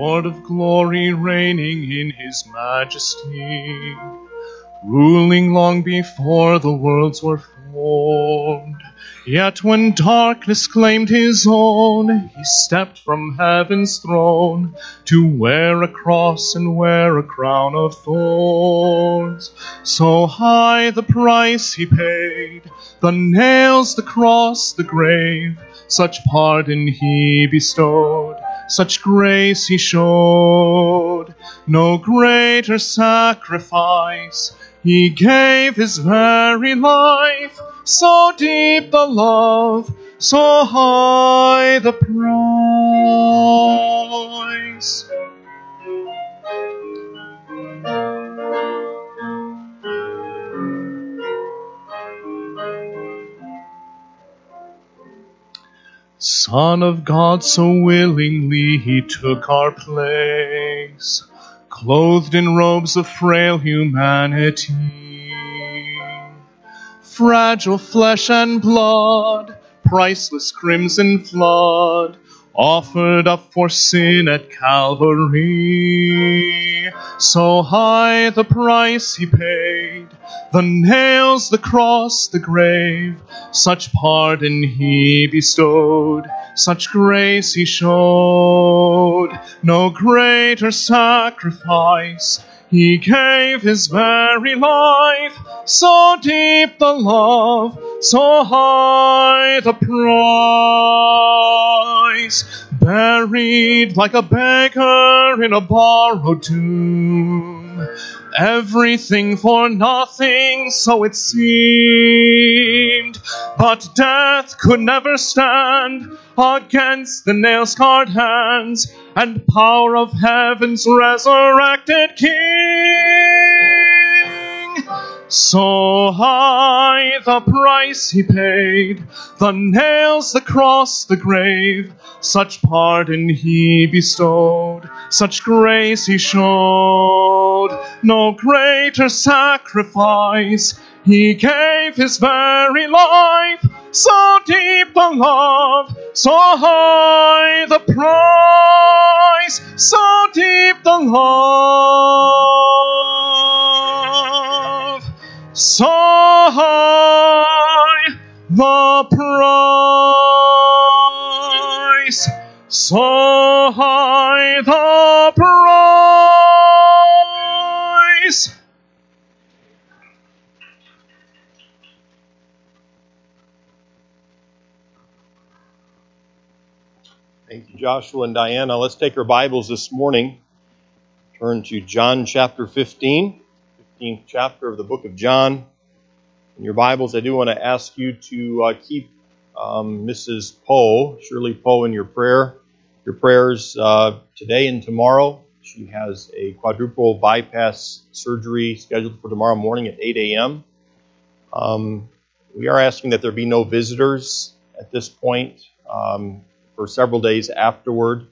Lord of glory, reigning in his majesty, ruling long before the worlds were formed. Yet when darkness claimed his own, he stepped from heaven's throne to wear a cross and wear a crown of thorns. So high the price he paid, the nails, the cross, the grave, such pardon he bestowed, such grace he showed. No greater sacrifice, he gave his very life so deep the love, so high the price. Son of God, so willingly he took our place, clothed in robes of frail humanity fragile flesh and blood, priceless crimson flood, offered up for sin at Calvary. So high the price he paid, the nails, the cross, the grave, such pardon he bestowed, such grace he showed, no greater sacrifice he gave his very life, so deep the love, so high the price. Buried like a beggar in a borrowed tomb. Everything for nothing, so it seemed. But death could never stand against the nail scarred hands and power of heaven's resurrected King. So high the price he paid, the nails, the cross, the grave, such pardon he bestowed, such grace he showed, no greater sacrifice. He gave his very life, so deep the love, so high the price, so deep the love, so high the price, so high the price. Thank you, Joshua and Diana. Let's take our Bibles this morning. Turn to John chapter 15, 15th chapter of the book of John. In your Bibles, I do want to ask you to uh, keep um, Mrs. Poe, Shirley Poe, in your prayer, your prayers uh, today and tomorrow. She has a quadruple bypass surgery scheduled for tomorrow morning at 8 a.m. Um, we are asking that there be no visitors at this point. Um, for several days afterward,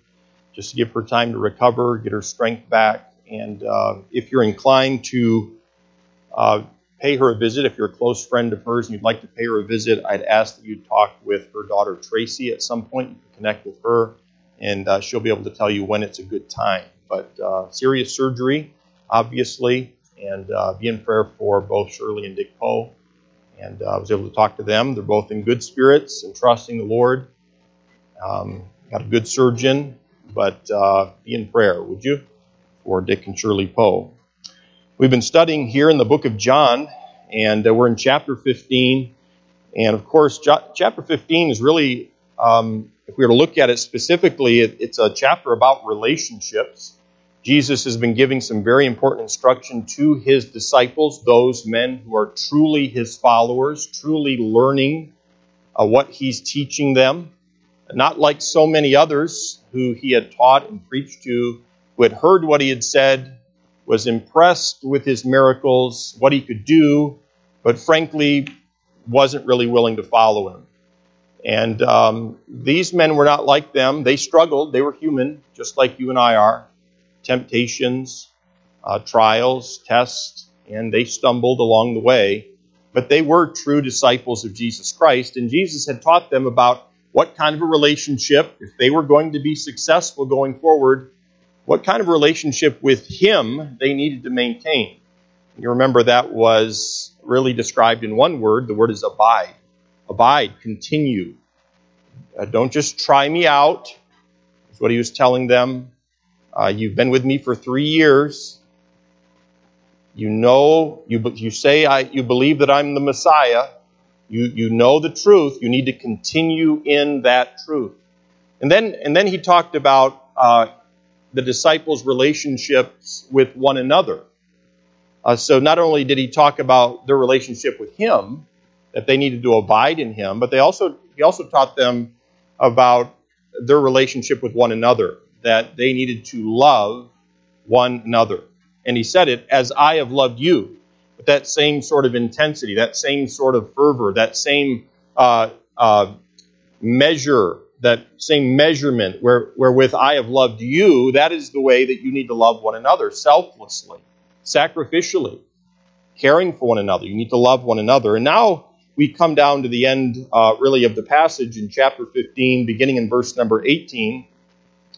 just to give her time to recover, get her strength back. And uh, if you're inclined to uh, pay her a visit, if you're a close friend of hers and you'd like to pay her a visit, I'd ask that you talk with her daughter Tracy at some point. You can connect with her, and uh, she'll be able to tell you when it's a good time. But uh, serious surgery, obviously, and uh, be in prayer for both Shirley and Dick Poe. And uh, I was able to talk to them. They're both in good spirits and trusting the Lord. Um, got a good surgeon, but uh, be in prayer, would you, for Dick and Shirley Poe. We've been studying here in the book of John, and uh, we're in chapter 15. And of course, jo- chapter 15 is really, um, if we were to look at it specifically, it, it's a chapter about relationships. Jesus has been giving some very important instruction to his disciples, those men who are truly his followers, truly learning uh, what he's teaching them not like so many others who he had taught and preached to, who had heard what he had said, was impressed with his miracles, what he could do, but frankly wasn't really willing to follow him. And um, these men were not like them. They struggled. They were human, just like you and I are. Temptations, uh, trials, tests, and they stumbled along the way. But they were true disciples of Jesus Christ, and Jesus had taught them about what kind of a relationship, if they were going to be successful going forward, what kind of relationship with Him they needed to maintain. You remember that was really described in one word. The word is abide. Abide, continue. Uh, don't just try me out. is what he was telling them. Uh, you've been with me for three years. You know, you, you say I, you believe that I'm the Messiah. You, you know the truth. You need to continue in that truth. And then, and then he talked about uh, the disciples' relationships with one another. Uh, so not only did he talk about their relationship with him, that they needed to abide in him, but they also he also taught them about their relationship with one another, that they needed to love one another. And he said it as I have loved you, with that same sort of intensity, that same sort of fervor, that same uh, uh, measure that same measurement where, wherewith I have loved you, that is the way that you need to love one another selflessly, sacrificially, caring for one another. You need to love one another. And now we come down to the end, uh, really, of the passage in chapter 15, beginning in verse number 18.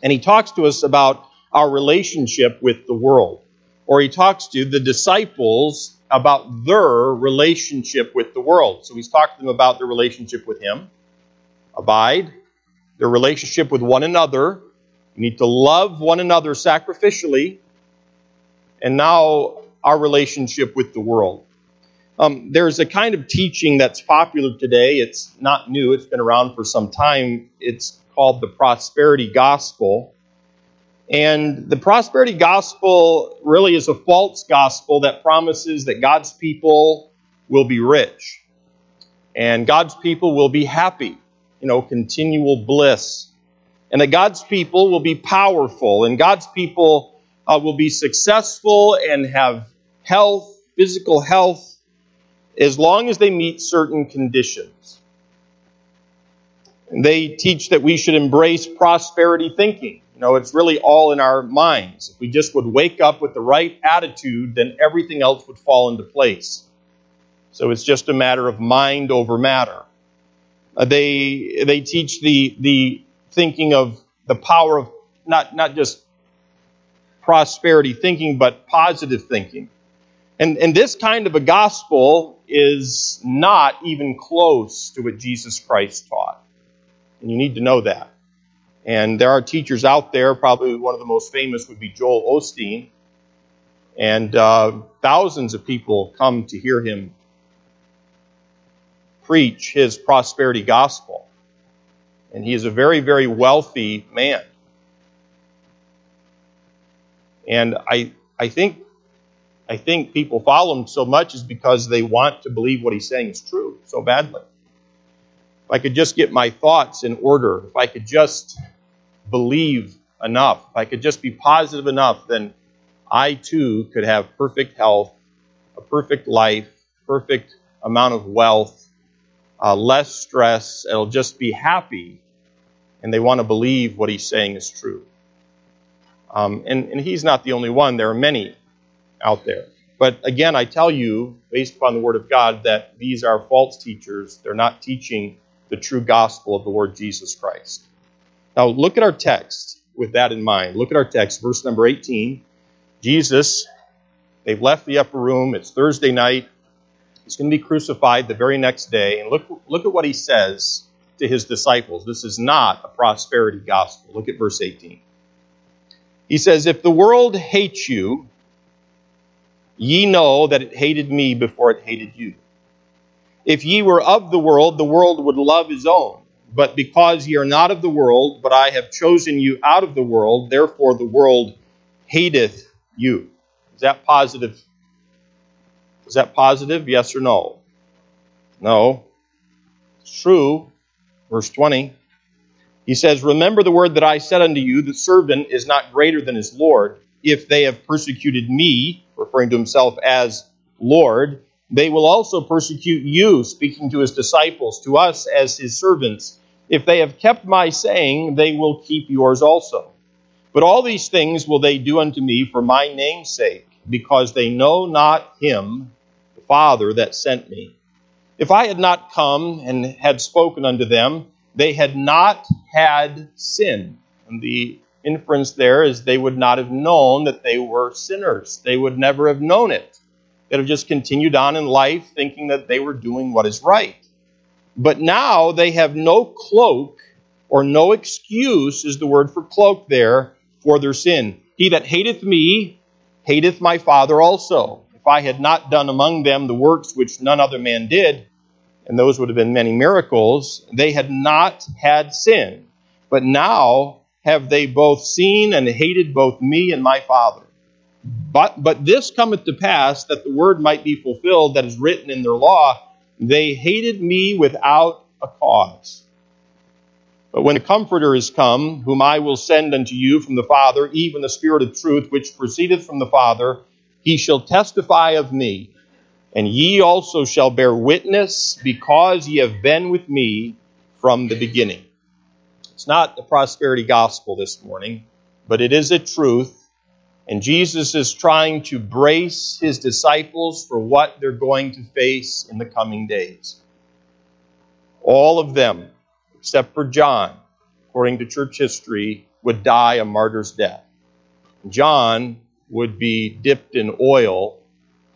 And he talks to us about our relationship with the world. Or he talks to the disciples about their relationship with the world. So he's talked to them about their relationship with him. Abide, their relationship with one another. You need to love one another sacrificially. And now our relationship with the world. Um, there's a kind of teaching that's popular today. It's not new, it's been around for some time. It's called the prosperity gospel. And the prosperity gospel really is a false gospel that promises that God's people will be rich and God's people will be happy you know, continual bliss. And that God's people will be powerful and God's people uh, will be successful and have health, physical health, as long as they meet certain conditions. And they teach that we should embrace prosperity thinking. You know, it's really all in our minds. If we just would wake up with the right attitude, then everything else would fall into place. So it's just a matter of mind over matter. Uh, they they teach the the thinking of the power of not not just prosperity thinking, but positive thinking. And, and this kind of a gospel is not even close to what Jesus Christ taught. And you need to know that. And there are teachers out there, probably one of the most famous would be Joel Osteen. And uh, thousands of people come to hear him preach his prosperity gospel. And he is a very, very wealthy man. And I, I think, I think people follow him so much is because they want to believe what he's saying is true so badly. If I could just get my thoughts in order, if I could just believe enough, if I could just be positive enough, then I too could have perfect health, a perfect life, perfect amount of wealth, uh, less stress. It'll just be happy, and they want to believe what he's saying is true. Um, and, and he's not the only one. There are many out there. But again, I tell you, based upon the Word of God, that these are false teachers. They're not teaching the true gospel of the Lord Jesus Christ. Now, look at our text with that in mind. Look at our text, verse number 18. Jesus, they've left the upper room. It's Thursday night. He's going to be crucified the very next day. And look, look at what he says to his disciples. This is not a prosperity gospel. Look at verse 18. He says, If the world hates you, ye know that it hated me before it hated you. If ye were of the world, the world would love his own. But because ye are not of the world, but I have chosen you out of the world, therefore the world hateth you. Is that positive is that positive? Yes or no? No. It's true. Verse 20. He says, Remember the word that I said unto you, the servant is not greater than his Lord. If they have persecuted me, referring to himself as Lord, they will also persecute you, speaking to his disciples, to us as his servants. If they have kept my saying, they will keep yours also. But all these things will they do unto me for my name's sake, because they know not him Father that sent me. If I had not come and had spoken unto them, they had not had sin. And the inference there is they would not have known that they were sinners. They would never have known it. They'd have just continued on in life thinking that they were doing what is right. But now they have no cloak or no excuse, is the word for cloak there, for their sin. He that hateth me hateth my Father also. If I had not done among them the works which none other man did, and those would have been many miracles, they had not had sin. But now have they both seen and hated both me and my Father. But, but this cometh to pass that the word might be fulfilled that is written in their law, they hated me without a cause. But when the Comforter is come, whom I will send unto you from the Father, even the Spirit of truth, which proceedeth from the Father, he shall testify of me. And ye also shall bear witness, because ye have been with me from the beginning. It's not the prosperity gospel this morning, but it is a truth. And Jesus is trying to brace his disciples for what they're going to face in the coming days. All of them, except for John, according to church history, would die a martyr's death. John would be dipped in oil,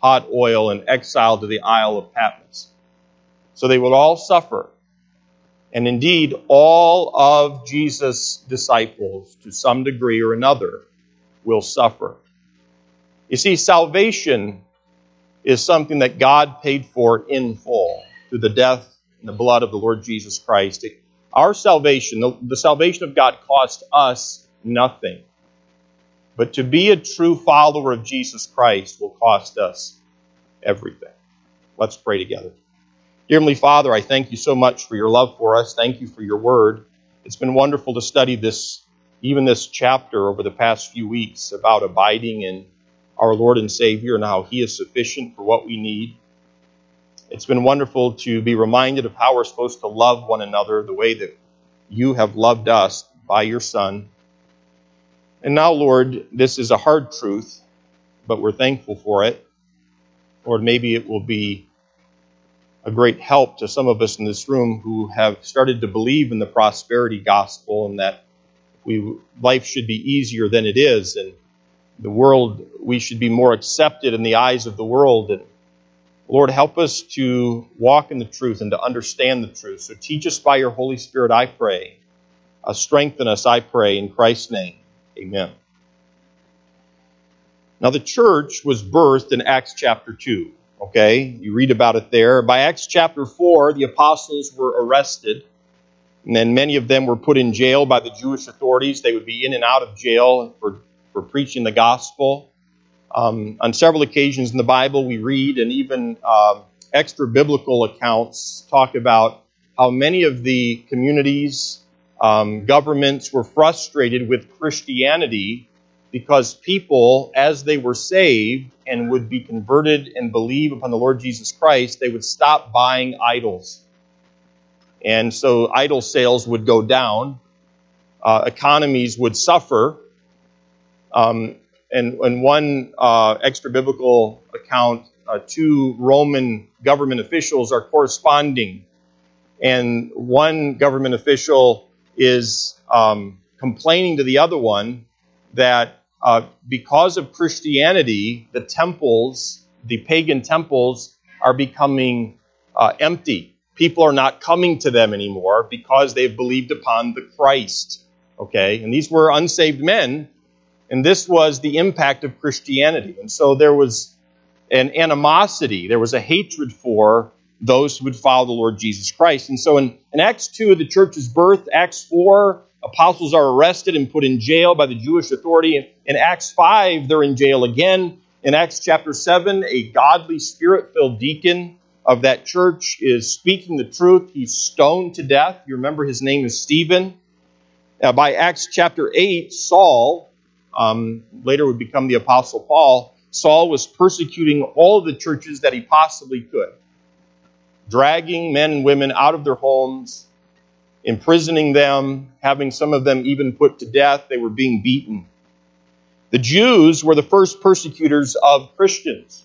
hot oil, and exiled to the Isle of Patmos. So they would all suffer and indeed all of Jesus' disciples, to some degree or another, will suffer. You see, salvation is something that God paid for in full through the death and the blood of the Lord Jesus Christ. Our salvation, the, the salvation of God, cost us nothing. But to be a true follower of Jesus Christ will cost us everything. Let's pray together. Dear Heavenly Father, I thank you so much for your love for us. Thank you for your word. It's been wonderful to study this, even this chapter over the past few weeks about abiding in our Lord and Savior and how He is sufficient for what we need. It's been wonderful to be reminded of how we're supposed to love one another the way that you have loved us by your Son. And now, Lord, this is a hard truth, but we're thankful for it. Lord, maybe it will be a great help to some of us in this room who have started to believe in the prosperity gospel and that we life should be easier than it is and the world we should be more accepted in the eyes of the world. And Lord help us to walk in the truth and to understand the truth. So teach us by your holy spirit I pray. Uh, strengthen us I pray in Christ's name amen now the church was birthed in Acts chapter 2 Okay, you read about it there. By Acts chapter 4, the apostles were arrested, and then many of them were put in jail by the Jewish authorities. They would be in and out of jail for, for preaching the gospel. Um, on several occasions in the Bible, we read, and even uh, extra biblical accounts talk about how many of the communities, um, governments were frustrated with Christianity because people, as they were saved and would be converted and believe upon the Lord Jesus Christ, they would stop buying idols. And so idol sales would go down, uh, economies would suffer. Um, and, and one uh, extra biblical account, uh, two Roman government officials are corresponding. And one government official is um, complaining to the other one that uh, because of Christianity, the temples, the pagan temples, are becoming uh, empty. People are not coming to them anymore because they've believed upon the Christ. Okay? And these were unsaved men, and this was the impact of Christianity. And so there was an animosity, there was a hatred for those who would follow the Lord Jesus Christ. And so in, in Acts 2, the church's birth, Acts 4, apostles are arrested and put in jail by the Jewish authority. In Acts 5, they're in jail again. In Acts chapter 7, a godly, spirit filled deacon of that church is speaking the truth. He's stoned to death. You remember his name is Stephen. By Acts chapter 8, Saul, um, later would become the apostle Paul, Saul was persecuting all of the churches that he possibly could, dragging men and women out of their homes, imprisoning them, having some of them even put to death. They were being beaten. The Jews were the first persecutors of Christians.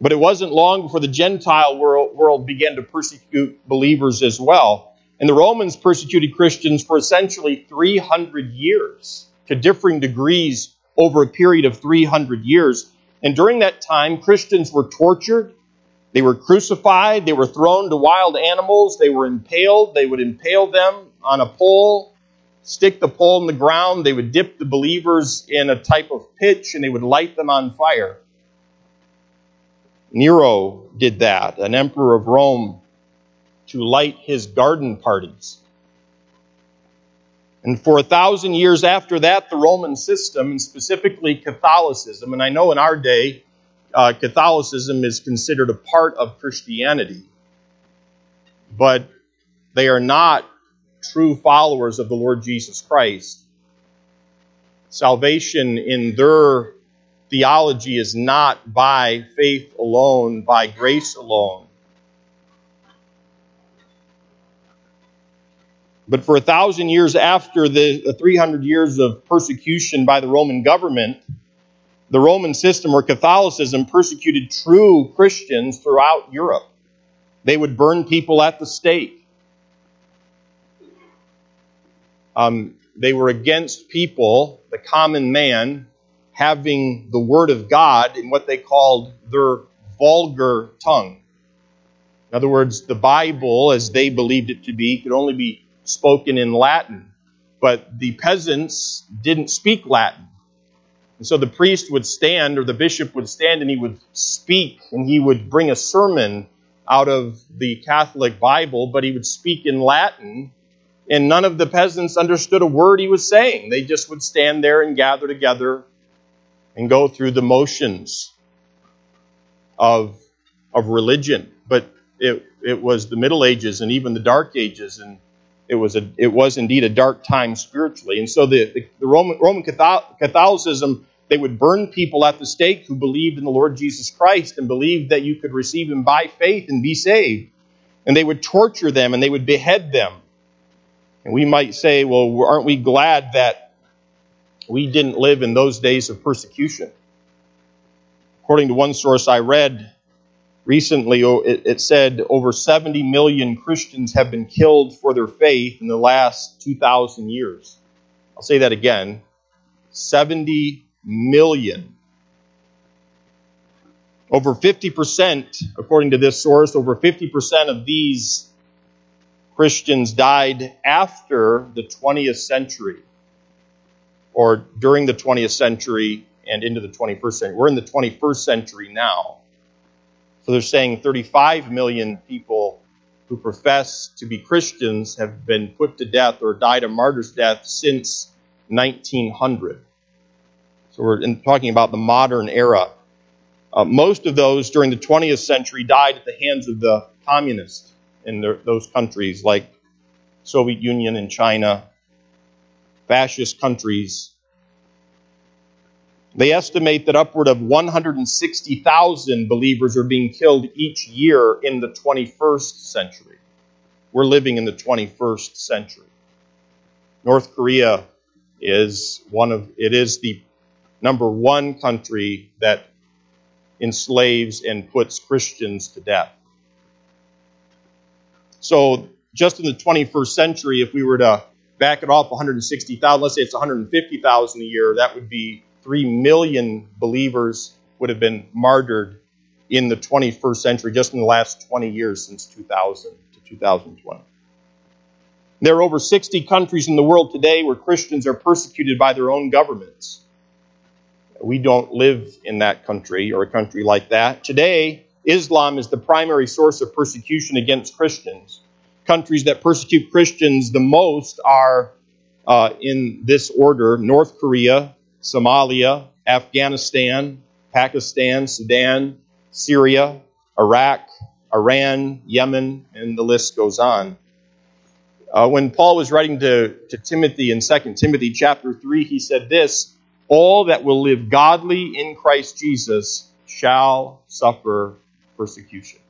But it wasn't long before the Gentile world, world began to persecute believers as well. And the Romans persecuted Christians for essentially 300 years to differing degrees over a period of 300 years. And during that time, Christians were tortured, they were crucified, they were thrown to wild animals, they were impaled, they would impale them on a pole, stick the pole in the ground, they would dip the believers in a type of pitch, and they would light them on fire. Nero did that, an emperor of Rome, to light his garden parties. And for a thousand years after that, the Roman system, and specifically Catholicism, and I know in our day, uh, Catholicism is considered a part of Christianity, but they are not true followers of the Lord Jesus Christ. Salvation in their theology is not by faith alone, by grace alone. But for a thousand years after the, the 300 years of persecution by the Roman government, the Roman system or Catholicism persecuted true Christians throughout Europe. They would burn people at the stake. Um, they were against people, the common man, having the Word of God in what they called their vulgar tongue. In other words, the Bible, as they believed it to be, could only be spoken in Latin. But the peasants didn't speak Latin. And so the priest would stand, or the bishop would stand, and he would speak, and he would bring a sermon out of the Catholic Bible, but he would speak in Latin and none of the peasants understood a word he was saying. They just would stand there and gather together and go through the motions of, of religion. But it, it was the Middle Ages and even the Dark Ages, and it was, a, it was indeed a dark time spiritually. And so the, the, the Roman, Roman Catholicism, they would burn people at the stake who believed in the Lord Jesus Christ and believed that you could receive him by faith and be saved. And they would torture them and they would behead them and we might say, well, aren't we glad that we didn't live in those days of persecution? According to one source I read recently, it, said over 70 million Christians have been killed for their faith in the last 2,000 years. I'll say that again 70 million. Over 50%, according to this source, over 50% of these Christians died after the 20th century or during the 20th century and into the 21st century. We're in the 21st century now. So they're saying 35 million people who profess to be Christians have been put to death or died a martyr's death since 1900. So we're in, talking about the modern era. Uh, most of those during the 20th century died at the hands of the communists in their, those countries like Soviet Union and China, fascist countries. They estimate that upward of 160,000 believers are being killed each year in the 21st century. We're living in the 21st century. North Korea is one of it is the number one country that enslaves and puts Christians to death. So just in the 21st century, if we were to back it off 160,000, let's say it's 150,000 a year, that would be 3 million believers would have been martyred in the 21st century, just in the last 20 years since 2000 to 2020. There are over 60 countries in the world today where Christians are persecuted by their own governments. We don't live in that country or a country like that. Today, Islam is the primary source of persecution against Christians. Countries that persecute Christians the most are uh, in this order North Korea, Somalia, Afghanistan, Pakistan, Sudan, Syria, Iraq, Iran, Yemen, and the list goes on. Uh, when Paul was writing to, to Timothy in 2 Timothy chapter 3, he said this All that will live godly in Christ Jesus shall suffer persecution.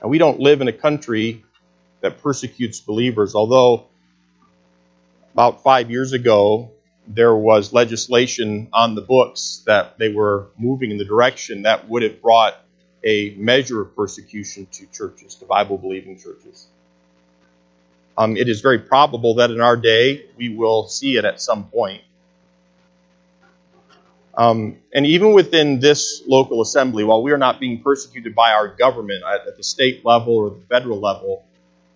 And we don't live in a country that persecutes believers, although about five years ago, there was legislation on the books that they were moving in the direction that would have brought a measure of persecution to churches, to Bible believing churches. Um, it is very probable that in our day we will see it at some point. Um, and even within this local assembly, while we are not being persecuted by our government at, at the state level or the federal level,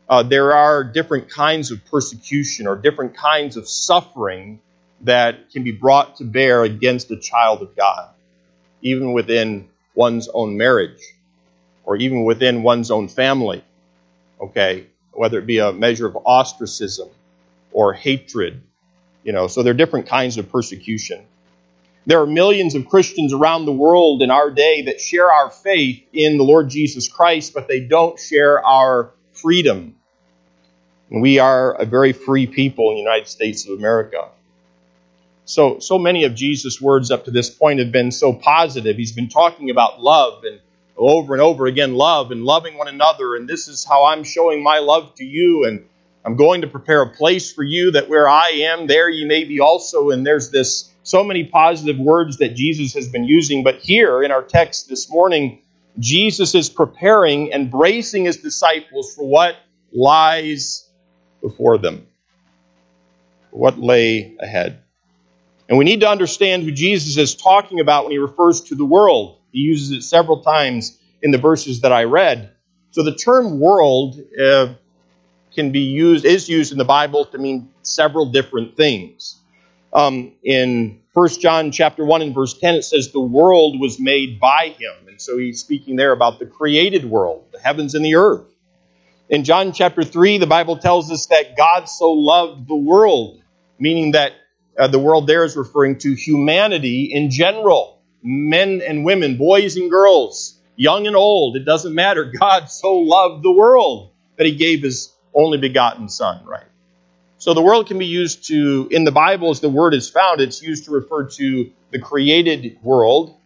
uh, there are different kinds of persecution or different kinds of suffering that can be brought to bear against a child of God, even within one's own marriage or even within one's own family. Okay, whether it be a measure of ostracism or hatred, you know, so there are different kinds of persecution. There are millions of Christians around the world in our day that share our faith in the Lord Jesus Christ, but they don't share our freedom. And we are a very free people in the United States of America. So, so many of Jesus' words up to this point have been so positive. He's been talking about love and over and over again, love and loving one another. And this is how I'm showing my love to you. And I'm going to prepare a place for you that where I am, there you may be also. And there's this so many positive words that Jesus has been using. But here in our text this morning, Jesus is preparing and bracing his disciples for what lies before them, what lay ahead. And we need to understand who Jesus is talking about when he refers to the world. He uses it several times in the verses that I read. So the term world uh, can be used, is used in the Bible to mean several different things um, in 1 John chapter 1 and verse 10, it says, The world was made by him. And so he's speaking there about the created world, the heavens and the earth. In John chapter 3, the Bible tells us that God so loved the world, meaning that uh, the world there is referring to humanity in general men and women, boys and girls, young and old. It doesn't matter. God so loved the world that he gave his only begotten Son, right? So the world can be used to, in the Bible, as the word is found, it's used to refer to the created world,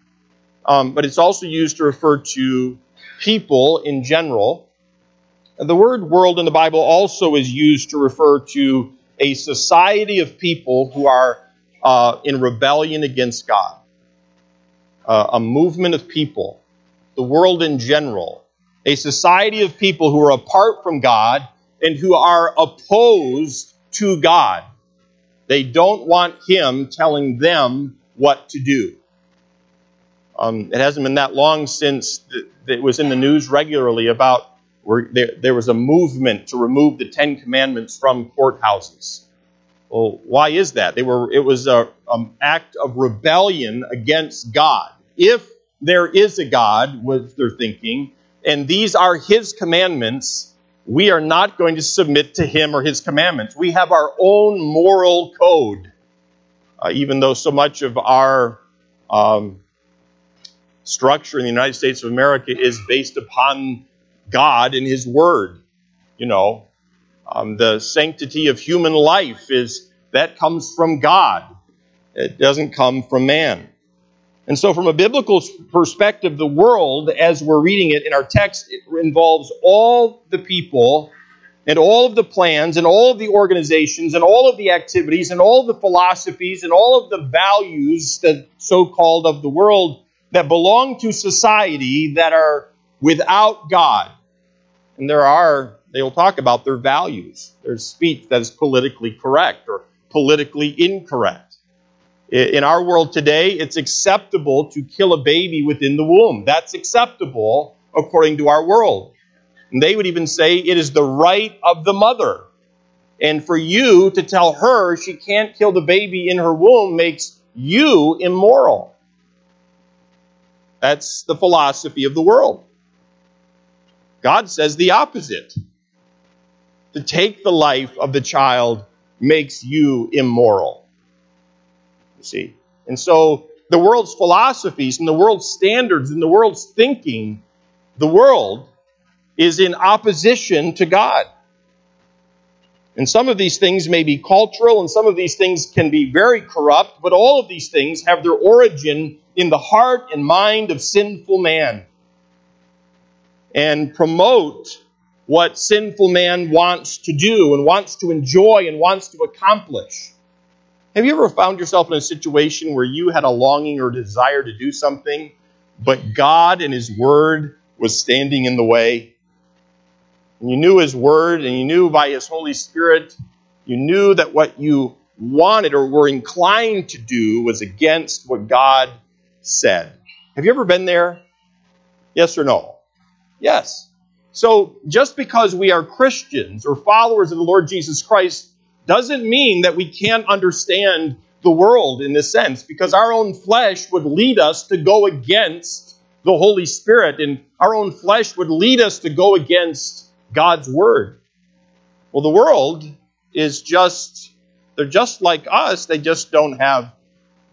um, but it's also used to refer to people in general. And the word world in the Bible also is used to refer to a society of people who are uh, in rebellion against God, uh, a movement of people, the world in general, a society of people who are apart from God and who are opposed to God. They don't want Him telling them what to do. Um, it hasn't been that long since it was in the news regularly about where there, there was a movement to remove the Ten Commandments from courthouses. Well, why is that? They were. It was an act of rebellion against God. If there is a God, was their thinking, and these are His commandments, we are not going to submit to him or his commandments. We have our own moral code, uh, even though so much of our um, structure in the United States of America is based upon God and his word. You know, um, the sanctity of human life is that comes from God. It doesn't come from man. And so, from a biblical perspective, the world, as we're reading it in our text, it involves all the people and all of the plans and all of the organizations and all of the activities and all of the philosophies and all of the values, that so called, of the world that belong to society that are without God. And there are, they will talk about their values. their speech that is politically correct or politically incorrect. In our world today, it's acceptable to kill a baby within the womb. That's acceptable according to our world. And they would even say it is the right of the mother. And for you to tell her she can't kill the baby in her womb makes you immoral. That's the philosophy of the world. God says the opposite. To take the life of the child makes you immoral you see. And so the world's philosophies and the world's standards and the world's thinking, the world is in opposition to God. And some of these things may be cultural and some of these things can be very corrupt, but all of these things have their origin in the heart and mind of sinful man and promote what sinful man wants to do and wants to enjoy and wants to accomplish. Have you ever found yourself in a situation where you had a longing or desire to do something, but God and His Word was standing in the way. And you knew His Word, and you knew by His Holy Spirit, you knew that what you wanted or were inclined to do was against what God said. Have you ever been there? Yes or no? Yes. So just because we are Christians or followers of the Lord Jesus Christ doesn't mean that we can't understand the world in this sense, because our own flesh would lead us to go against the Holy Spirit, and our own flesh would lead us to go against God's Word. Well, the world is just, they're just like us, they just don't have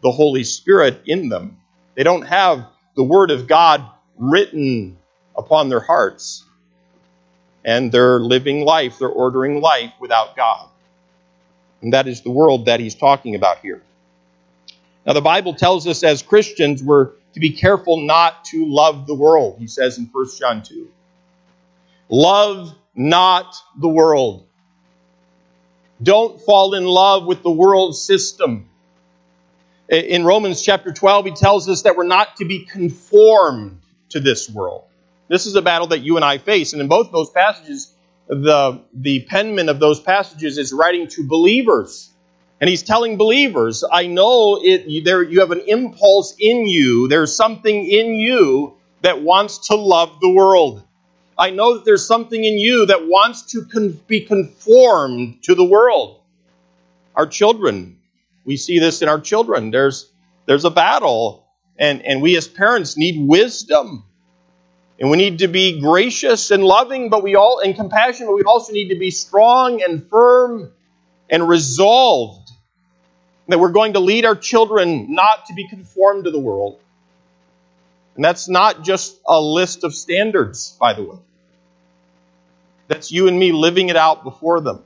the Holy Spirit in them. They don't have the Word of God written upon their hearts. And they're living life, they're ordering life without God. And that is the world that he's talking about here. Now, the Bible tells us as Christians we're to be careful not to love the world, he says in 1 John 2. Love not the world. Don't fall in love with the world system. In Romans chapter 12, he tells us that we're not to be conformed to this world. This is a battle that you and I face. And in both those passages, the, the penman of those passages is writing to believers. And he's telling believers, I know it, there, you have an impulse in you, there's something in you that wants to love the world. I know that there's something in you that wants to con- be conformed to the world. Our children, we see this in our children. There's, there's a battle, and, and we as parents need wisdom and we need to be gracious and loving, but we all and compassionate, but we also need to be strong and firm and resolved that we're going to lead our children not to be conformed to the world. And that's not just a list of standards, by the way. That's you and me living it out before them.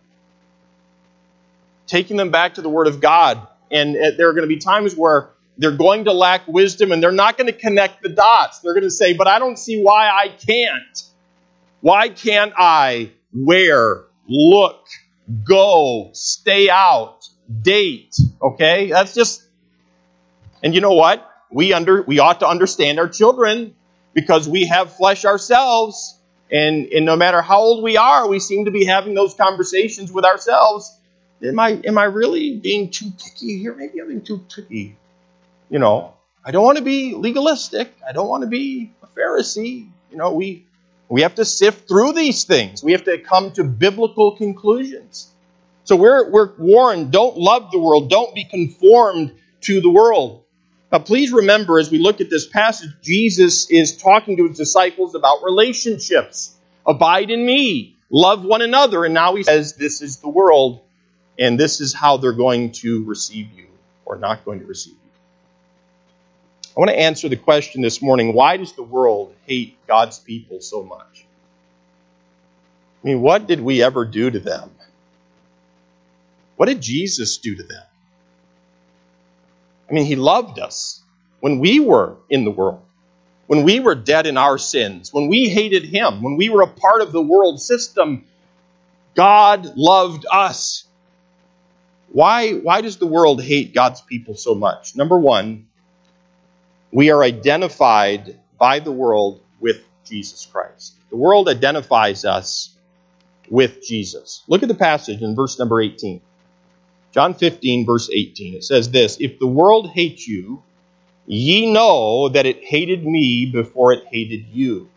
Taking them back to the Word of God. And uh, there are going to be times where they're going to lack wisdom and they're not going to connect the dots. They're going to say, but I don't see why I can't. Why can't I wear, look, go, stay out, date? Okay? That's just, and you know what? We under, we ought to understand our children because we have flesh ourselves. And, and no matter how old we are, we seem to be having those conversations with ourselves. Am I, am I really being too picky here? Maybe I'm being too picky you know, I don't want to be legalistic. I don't want to be a Pharisee. You know, we we have to sift through these things. We have to come to biblical conclusions. So we're we're warned, don't love the world, don't be conformed to the world. Now please remember as we look at this passage, Jesus is talking to his disciples about relationships. Abide in me, love one another, and now he says this is the world and this is how they're going to receive you or not going to receive you. I want to answer the question this morning why does the world hate God's people so much? I mean, what did we ever do to them? What did Jesus do to them? I mean, he loved us when we were in the world, when we were dead in our sins, when we hated him, when we were a part of the world system. God loved us. Why, why does the world hate God's people so much? Number one, we are identified by the world with Jesus Christ. The world identifies us with Jesus. Look at the passage in verse number 18. John 15, verse 18. It says this If the world hates you, ye know that it hated me before it hated you.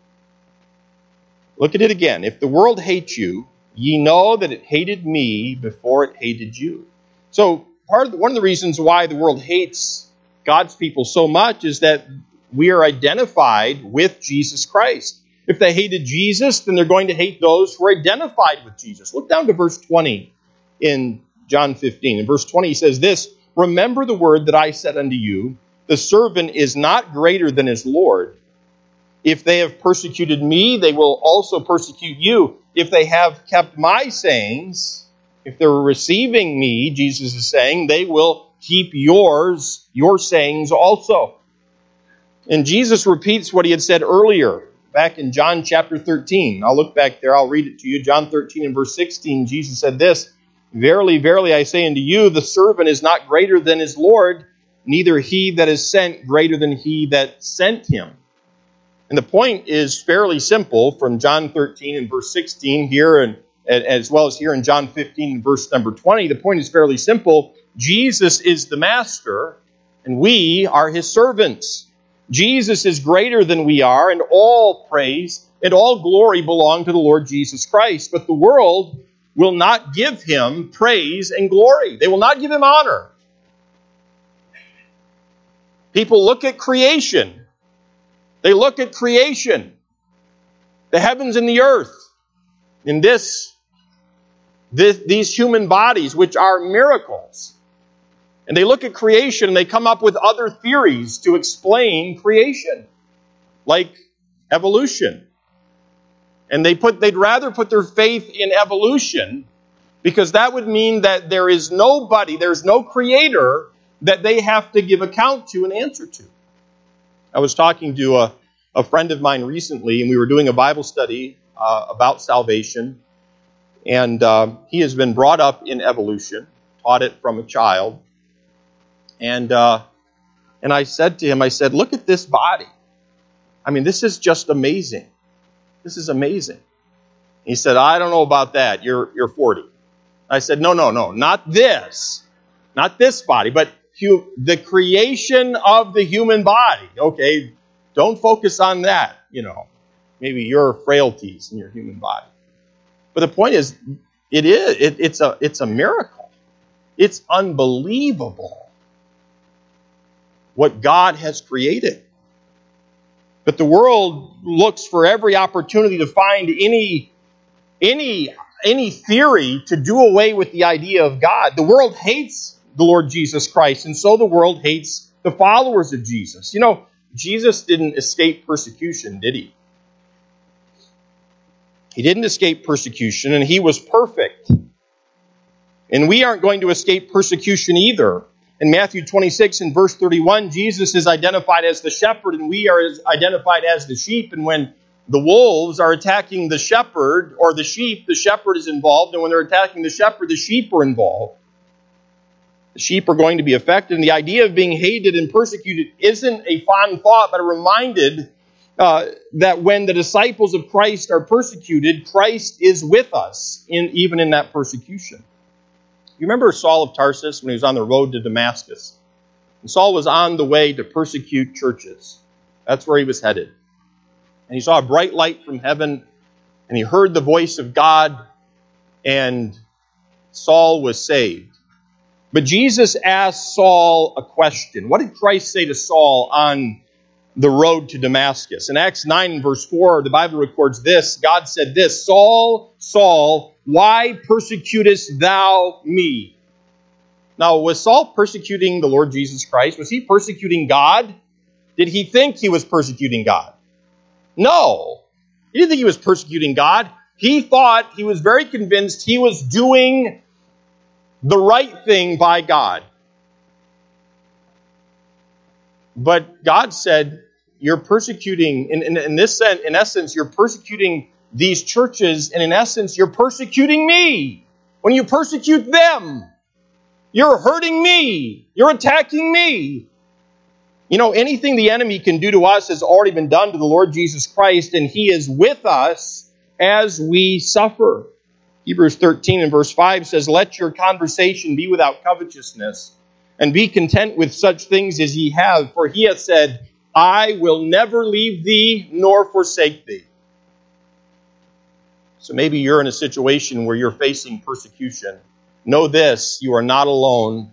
Look at it again. If the world hates you, ye know that it hated me before it hated you. So, part of the, one of the reasons why the world hates God's people so much is that we are identified with Jesus Christ. If they hated Jesus, then they're going to hate those who are identified with Jesus. Look down to verse 20 in John 15. In verse 20, he says this Remember the word that I said unto you, the servant is not greater than his Lord. If they have persecuted me, they will also persecute you. If they have kept my sayings, if they're receiving me, Jesus is saying, they will keep yours, your sayings also. And Jesus repeats what he had said earlier back in John chapter 13. I'll look back there, I'll read it to you. John 13 and verse 16, Jesus said this Verily, verily, I say unto you, the servant is not greater than his Lord, neither he that is sent greater than he that sent him. And the point is fairly simple from John 13 and verse 16 here, and as well as here in John 15 and verse number 20. The point is fairly simple. Jesus is the master, and we are his servants. Jesus is greater than we are, and all praise and all glory belong to the Lord Jesus Christ. But the world will not give him praise and glory, they will not give him honor. People look at creation they look at creation, the heavens and the earth, in this, this, these human bodies, which are miracles. And they look at creation and they come up with other theories to explain creation, like evolution. And they put, they'd rather put their faith in evolution because that would mean that there is nobody, there's no creator that they have to give account to and answer to. I was talking to a, a friend of mine recently, and we were doing a Bible study uh, about salvation. And uh, he has been brought up in evolution, taught it from a child. And, uh, and I said to him, I said, look at this body. I mean, this is just amazing. This is amazing. He said, I don't know about that. You're, you're 40. I said, no, no, no, not this. Not this body, but hu- the creation of the human body. Okay, don't focus on that, you know, maybe your frailties in your human body. But the point is, it is, it, it's, a, it's a miracle. It's unbelievable what God has created. But the world looks for every opportunity to find any, any, any theory to do away with the idea of God. The world hates the Lord Jesus Christ, and so the world hates the followers of Jesus. You know, Jesus didn't escape persecution, did he? He didn't escape persecution, and he was perfect. And we aren't going to escape persecution either. In Matthew 26 and verse 31, Jesus is identified as the shepherd, and we are identified as the sheep. And when the wolves are attacking the shepherd or the sheep, the shepherd is involved. And when they're attacking the shepherd, the sheep are involved. The sheep are going to be affected. And the idea of being hated and persecuted isn't a fond thought, but a reminded uh, that when the disciples of Christ are persecuted, Christ is with us, in, even in that persecution. You remember Saul of Tarsus when he was on the road to Damascus? And Saul was on the way to persecute churches. That's where he was headed. And he saw a bright light from heaven, and he heard the voice of God, and Saul was saved. But Jesus asked Saul a question. What did Christ say to Saul on the road to Damascus? In Acts 9 and verse 4, the Bible records this God said this Saul, Saul, why persecutest thou me? Now, was Saul persecuting the Lord Jesus Christ? Was he persecuting God? Did he think he was persecuting God? No. He didn't think he was persecuting God. He thought, he was very convinced he was doing the right thing by God. But God said, You're persecuting, in, in, in this sense, in essence, you're persecuting these churches, and in essence, you're persecuting me. When you persecute them, you're hurting me. You're attacking me. You know, anything the enemy can do to us has already been done to the Lord Jesus Christ, and he is with us as we suffer. Hebrews 13 and verse 5 says, Let your conversation be without covetousness, and be content with such things as ye have, for he hath said, I will never leave thee nor forsake thee. So maybe you're in a situation where you're facing persecution. Know this you are not alone.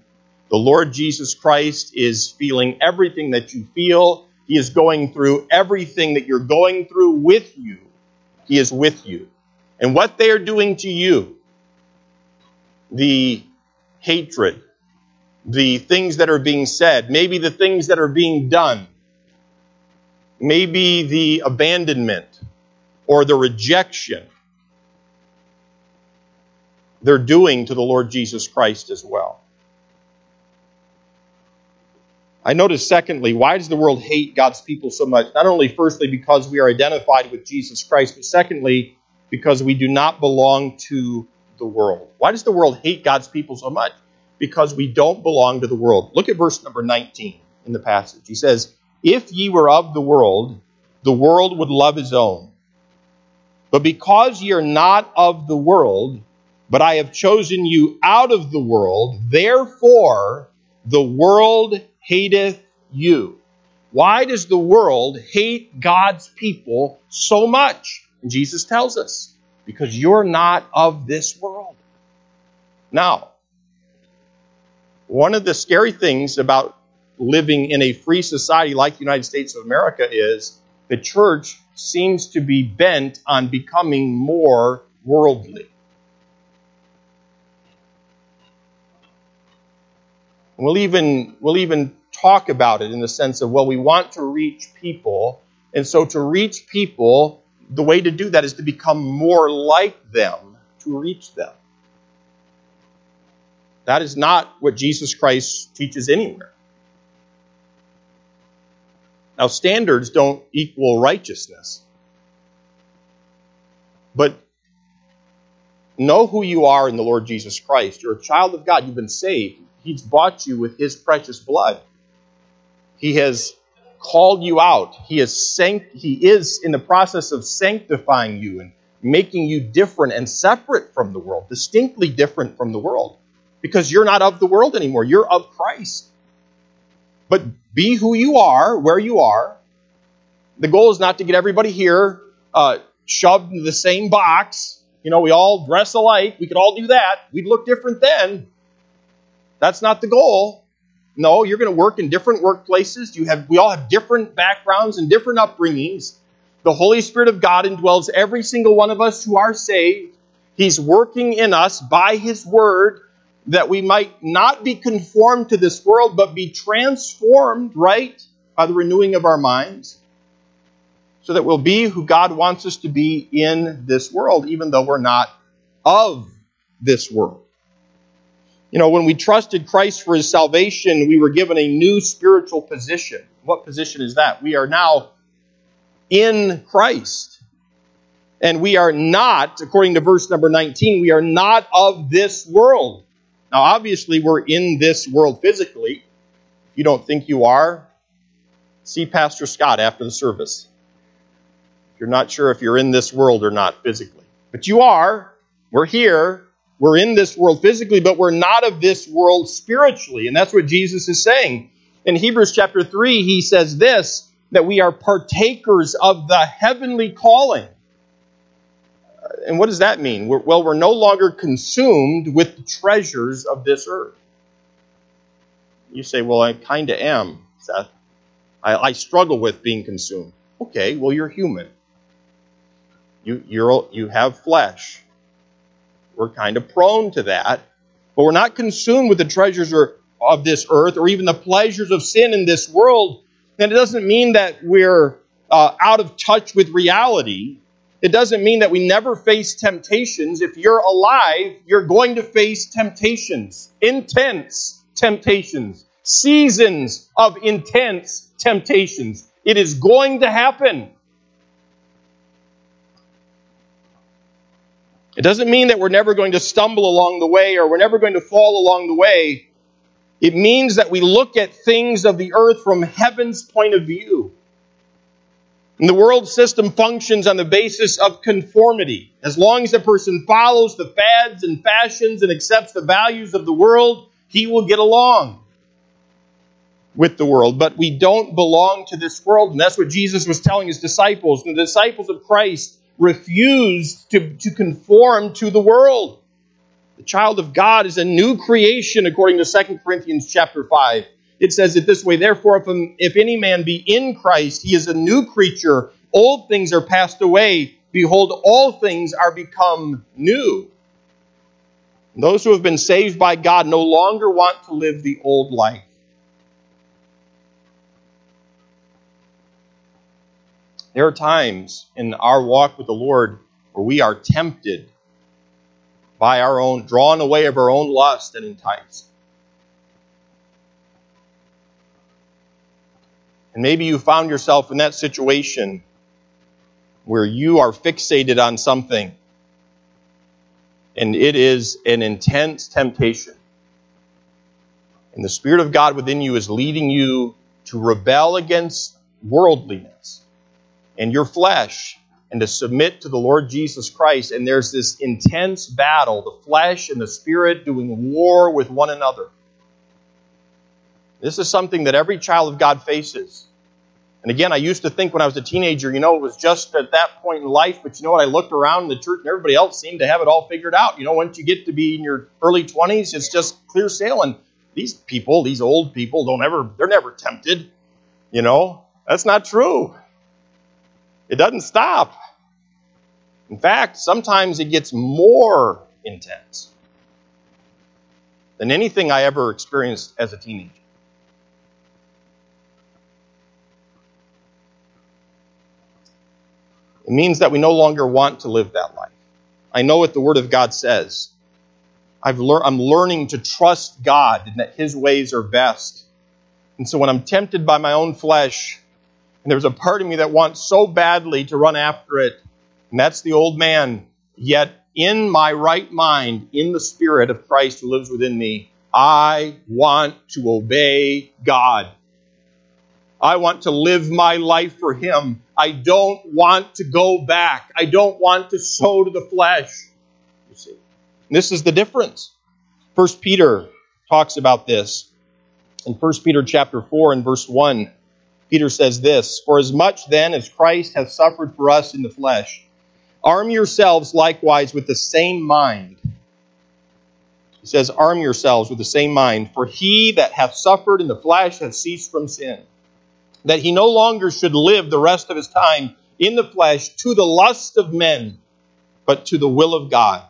The Lord Jesus Christ is feeling everything that you feel. He is going through everything that you're going through with you. He is with you and what they are doing to you, the hatred, the things that are being said, maybe the things that are being done, maybe the abandonment or the rejection, they're doing to the Lord Jesus Christ as well. I notice, secondly, why does the world hate God's people so much? Not only, firstly, because we are identified with Jesus Christ, but secondly, because we do not belong to the world. Why does the world hate God's people so much? Because we don't belong to the world. Look at verse number 19 in the passage. He says, If ye were of the world, the world would love his own. But because ye are not of the world, but I have chosen you out of the world, therefore the world hateth you. Why does the world hate God's people so much? And Jesus tells us, because you're not of this world. Now, one of the scary things about living in a free society like the United States of America is the church seems to be bent on becoming more worldly. We'll even, we'll even talk about it in the sense of, well, we want to reach people. And so to reach people, the way to do that is to become more like them to reach them. That is not what Jesus Christ teaches anywhere. Now, standards don't equal righteousness. But know who you are in the Lord Jesus Christ. You're a child of God. You've been saved. He's bought you with His precious blood. He has called you out. He is, sanct- he is in the process of sanctifying you and making you different and separate from the world, distinctly different from the world, because you're not of the world anymore. You're of Christ. But be who you are, where you are. The goal is not to get everybody here uh, shoved into the same box. You know, we all dress alike. We could all do that. We'd look different then. That's not the goal. No, you're going to work in different workplaces. You have, we all have different backgrounds and different upbringings. The Holy Spirit of God indwells every single one of us who are saved. He's working in us by His Word that we might not be conformed to this world, but be transformed, right, by the renewing of our minds, so that we'll be who God wants us to be in this world, even though we're not of this world. You know, when we trusted Christ for his salvation, we were given a new spiritual position. What position is that? We are now in Christ. And we are not, according to verse number 19, we are not of this world. Now, obviously, we're in this world physically. If you don't think you are, see Pastor Scott after the service. If you're not sure if you're in this world or not physically. But you are. We're here. We're in this world physically, but we're not of this world spiritually. And that's what Jesus is saying. In Hebrews chapter 3, he says this that we are partakers of the heavenly calling and what does that mean? We're, well, we're no longer consumed with the treasures of this earth. You say, well, I kind of am, Seth. I, I, struggle with being consumed. Okay, well, you're human. You, you're, you have flesh. We're kind of prone to that. But we're not consumed with the treasures of this earth or even the pleasures of sin in this world. And it doesn't mean that we're uh, out of touch with reality. It doesn't mean that we never face temptations. If you're alive, you're going to face temptations, intense temptations, seasons of intense temptations. It is going to happen. It doesn't mean that we're never going to stumble along the way or we're never going to fall along the way. It means that we look at things of the earth from heaven's point of view. And the world system functions on the basis of conformity. As long as a person follows the fads and fashions and accepts the values of the world, he will get along with the world. But we don't belong to this world. And that's what Jesus was telling his disciples. And the disciples of Christ refused to, to conform to the world. The child of God is a new creation according to 2 Corinthians chapter 5 it says it this way Therefore, if, any man be in Christ, he is a new creature. Old things are passed away. Behold, all things are become new. Those who have been saved by God no longer want to live the old life. There are times in our walk with the Lord where we are tempted by our own, drawn away of our own lust and enticed. And maybe you found yourself in that situation where you are fixated on something and it is an intense temptation. And the Spirit of God within you is leading you to rebel against worldliness. and your flesh and to submit to the Lord Jesus Christ. And there's this intense battle, the flesh and the spirit doing war with one another. This is something that every child of God faces. And again, I used to think when I was a teenager, you know, it was just at that point in life, but you know what? I looked around in the church and everybody else seemed to have it all figured out. You know, once you get to be in your early 20s, it's just clear sailing. These people, these old people, don't ever, they're never tempted. You know, that's not true. It doesn't stop. In fact, sometimes it gets more intense than anything I ever experienced as a teenager. It means that we no longer want to live that life. I know what the Word of God says. I've lear- I'm learning to trust God and that His ways are best. And so when I'm tempted by my own flesh, and there's a part of me that wants so badly to run after it, and that's the old man, yet in my right mind, in the Spirit of Christ who lives within me, I want to obey God. I want to live my life for Him. I don't want to go back. I don't want to sow to the flesh. You see, this is the difference. First Peter talks about this. In First Peter chapter 4 and verse 1, Peter says this, For as much then as Christ hath suffered for us in the flesh, arm yourselves likewise with the same mind. He says, Arm yourselves with the same mind, for he that hath suffered in the flesh hath ceased from sin that he no longer should live the rest of his time in the flesh to the lust of men, but to the will of God.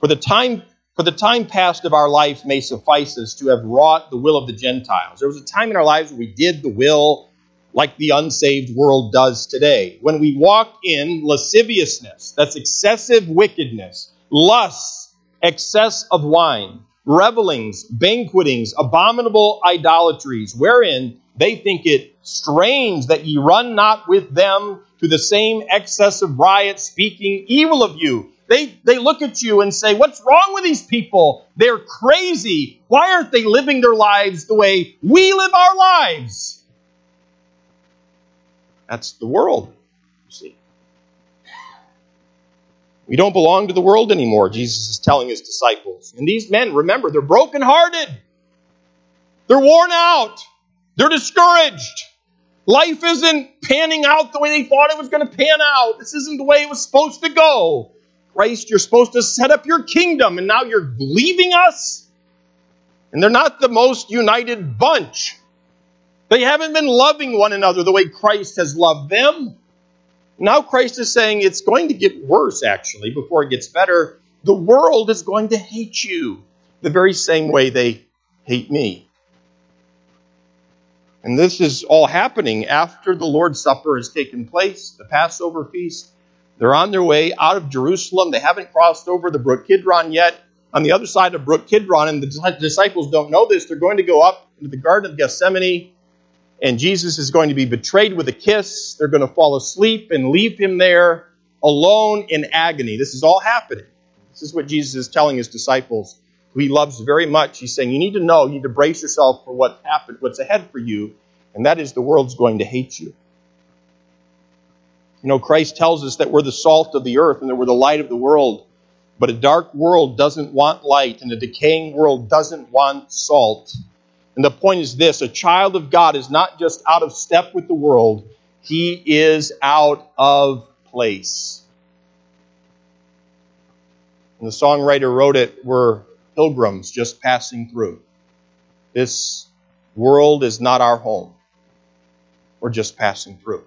For the time for the time past of our life may suffice us to have wrought the will of the Gentiles. There was a time in our lives where we did the will like the unsaved world does today. When we walk in lasciviousness, that's excessive wickedness, lust, excess of wine, revelings, banquetings, abominable idolatries, wherein they think it strange that ye run not with them to the same excess of riot, speaking evil of you. They, they look at you and say, What's wrong with these people? They're crazy. Why aren't they living their lives the way we live our lives? That's the world, you see. We don't belong to the world anymore, Jesus is telling his disciples. And these men, remember, they're brokenhearted. They're worn out. They're discouraged. Life isn't panning out the way they thought it was going to pan out. This isn't the way it was supposed to go. Christ, you're supposed to set up your kingdom, and now you're leaving us? And they're not the most united bunch. They haven't been loving one another the way Christ has loved them. Now Christ is saying it's going to get worse, actually, before it gets better. The world is going to hate you the very same way they hate me. And this is all happening after the Lord's Supper has taken place, the Passover feast. They're on their way out of Jerusalem. They haven't crossed over the Brook Kidron yet. On the other side of Brook Kidron, and the disciples don't know this, they're going to go up into the Garden of Gethsemane, and Jesus is going to be betrayed with a kiss. They're going to fall asleep and leave him there alone in agony. This is all happening. This is what Jesus is telling his disciples who he loves very much. He's saying, You need to know, you need to brace yourself for what's happened, what's ahead for you, and that is the world's going to hate you. You know, Christ tells us that we're the salt of the earth and that we're the light of the world. But a dark world doesn't want light, and a decaying world doesn't want salt. And the point is this a child of God is not just out of step with the world, he is out of place. And the songwriter wrote it, we're pilgrims just passing through. This world is not our home. We're just passing through.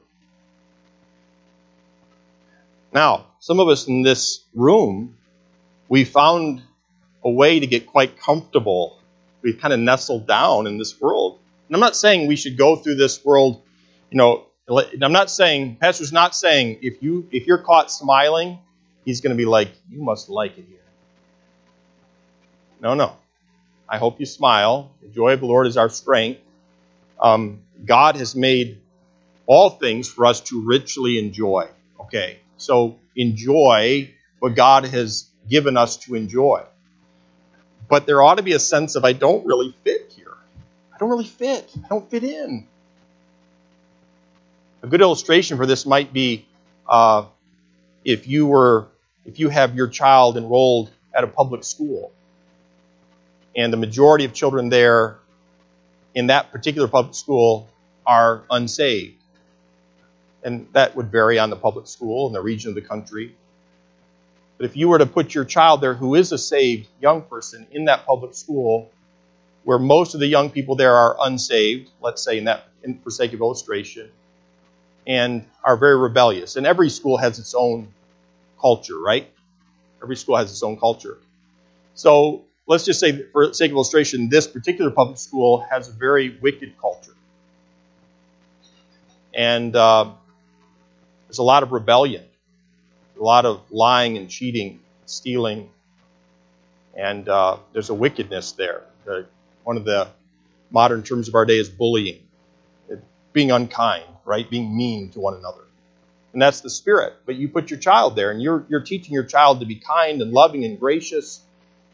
Now, some of us in this room, we found a way to get quite comfortable. We've kind of nestled down in this world. And I'm not saying we should go through this world, you know, I'm not saying, Pastor's not saying if you if you're caught smiling, he's going to be like, you must like it here. No, no. I hope you smile. The joy of the Lord is our strength. Um, God has made all things for us to richly enjoy. Okay, so enjoy what God has given us to enjoy. But there ought to be a sense of, I don't really fit here. I don't really fit. I don't fit in. A good illustration for this might be uh, if you were if you have your child enrolled at a public school, and the majority of children there in that particular public school are unsaved. And that would vary on the public school and the region of the country. But if you were to put your child there who is a saved young person in that public school, where most of the young people there are unsaved, let's say in that in, for sake of illustration, and are very rebellious. And every school has its own culture, right? Every school has its own culture. So let's just say, for sake of illustration, this particular public school has a very wicked culture. And uh, there's a lot of rebellion, a lot of lying and cheating, stealing, and uh, there's a wickedness there. The, one of the modern terms of our day is bullying, being unkind, right? Being mean to one another. And that's the spirit. But you put your child there, and you're, you're teaching your child to be kind and loving and gracious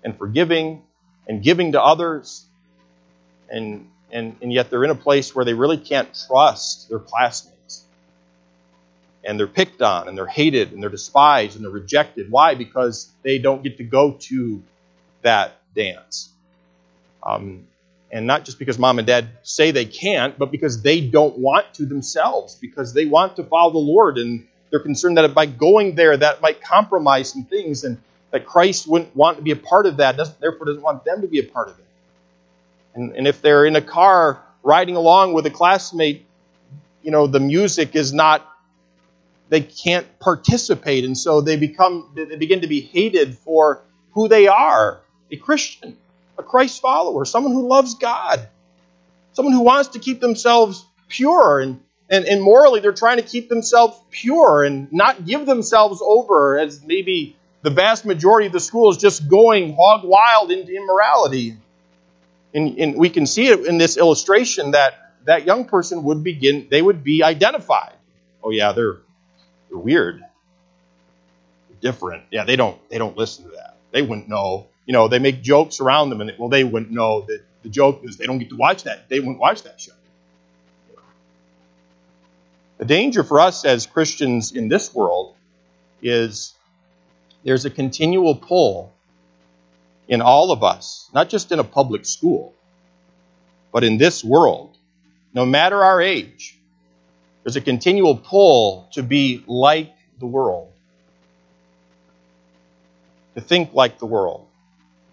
and forgiving and giving to others. And, and, and yet they're in a place where they really can't trust their classmates. And they're picked on, and they're hated, and they're despised, and they're rejected. Why? Because they don't get to go to that dance. Um, and not just because mom and dad say they can't, but because they don't want to themselves, because they want to follow the Lord, and they're concerned that by going there, that might compromise some things, and that Christ wouldn't want to be a part of that, doesn't, therefore doesn't want them to be a part of it. And, and if they're in a car riding along with a classmate, you know, the music is not, they can't participate, and so they become, they begin to be hated for who they are, a Christian, a Christ follower, someone who loves God, someone who wants to keep themselves pure and and, and morally they're trying to keep themselves pure and not give themselves over as maybe the vast majority of the school is just going hog wild into immorality. And, and we can see it in this illustration that that young person would begin, they would be identified. Oh yeah, they're they're weird, different. Yeah, they don't they don't listen to that. They wouldn't know. You know, they make jokes around them, and well, they wouldn't know that the joke is they don't get to watch that. They wouldn't watch that show. The danger for us as Christians in this world is there's a continual pull in all of us, not just in a public school, but in this world, no matter our age, there's a continual pull to be like the world, to think like the world,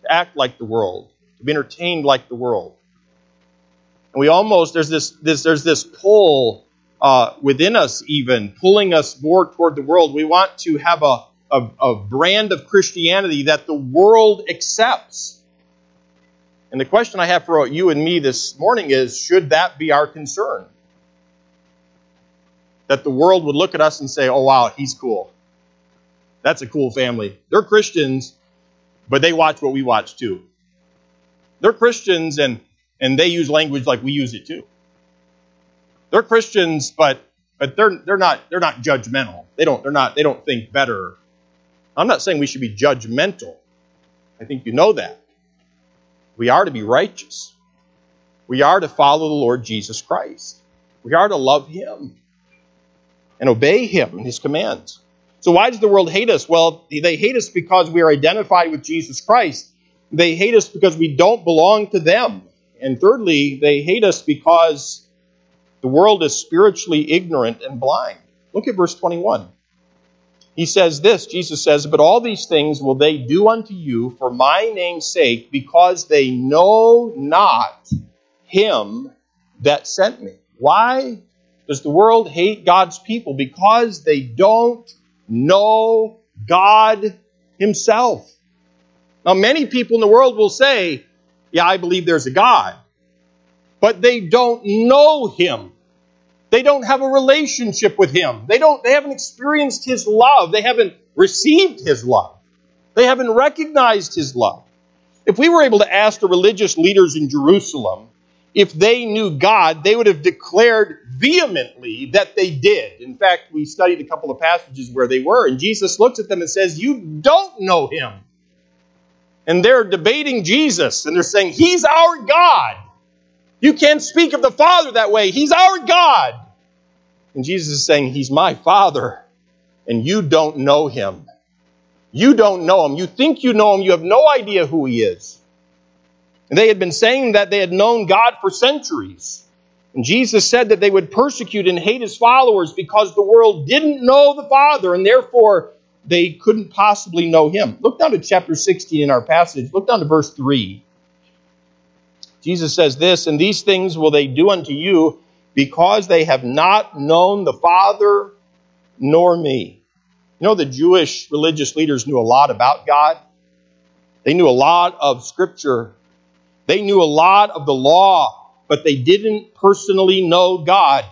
to act like the world, to be entertained like the world. And we almost, there's this, this there's this pull uh, within us, even pulling us more toward the world. We want to have a, a, a brand of Christianity that the world accepts. And the question I have for you and me this morning is should that be our concern? That the world would look at us and say, oh, wow, he's cool. That's a cool family. They're Christians, but they watch what we watch too. They're Christians and, and they use language like we use it too. They're Christians, but but they're they're not they're not judgmental. They don't they're not they don't think better I'm not saying we should be judgmental. I think you know that. We are to be righteous. We are to follow the Lord Jesus Christ. We are to love Him and obey Him and His commands. So, why does the world hate us? Well, they hate us because we are identified with Jesus Christ. They hate us because we don't belong to them. And thirdly, they hate us because the world is spiritually ignorant and blind. Look at verse 21. He says this Jesus says, But all these things will they do unto you for my name's sake, because they know not him that sent me. Why does the world hate God's people? Because they don't know God Himself. Now, many people in the world will say, Yeah, I believe there's a God, but they don't know Him. They don't have a relationship with him. They don't they haven't experienced his love. They haven't received his love. They haven't recognized his love. If we were able to ask the religious leaders in Jerusalem if they knew God, they would have declared vehemently that they did. In fact, we studied a couple of passages where they were, and Jesus looks at them and says, You don't know him. And they're debating Jesus, and they're saying, He's our God. You can't speak of the Father that way. He's our God. And Jesus is saying, He's my Father, and you don't know Him. You don't know Him. You think you know Him. You have no idea who He is. And they had been saying that they had known God for centuries. And Jesus said that they would persecute and hate His followers because the world didn't know the Father, and therefore they couldn't possibly know Him. Look down to chapter 16 in our passage. Look down to verse 3. Jesus says this, and these things will they do unto you because they have not known the Father nor me. You know, the Jewish religious leaders knew a lot about God. They knew a lot of Scripture. They knew a lot of the law, but they didn't personally know God.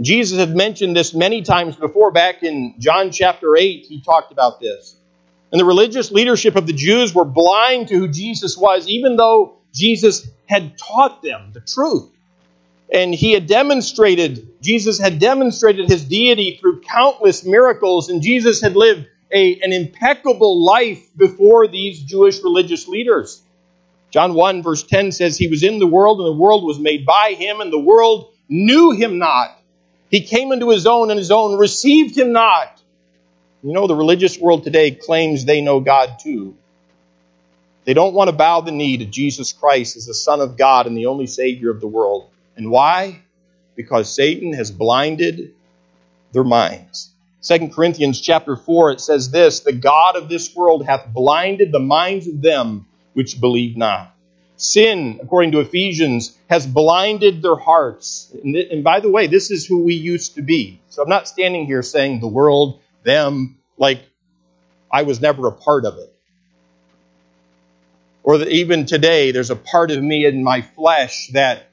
Jesus had mentioned this many times before. Back in John chapter 8, he talked about this. And the religious leadership of the Jews were blind to who Jesus was, even though Jesus had taught them the truth. And he had demonstrated, Jesus had demonstrated his deity through countless miracles, and Jesus had lived a, an impeccable life before these Jewish religious leaders. John 1, verse 10 says, He was in the world, and the world was made by him, and the world knew him not. He came into his own, and his own received him not. You know, the religious world today claims they know God too. They don't want to bow the knee to Jesus Christ as the Son of God and the only Savior of the world. And why? Because Satan has blinded their minds. 2 Corinthians chapter 4, it says this The God of this world hath blinded the minds of them which believe not. Sin, according to Ephesians, has blinded their hearts. And, th- and by the way, this is who we used to be. So I'm not standing here saying the world, them, like I was never a part of it. Or that even today, there's a part of me in my flesh that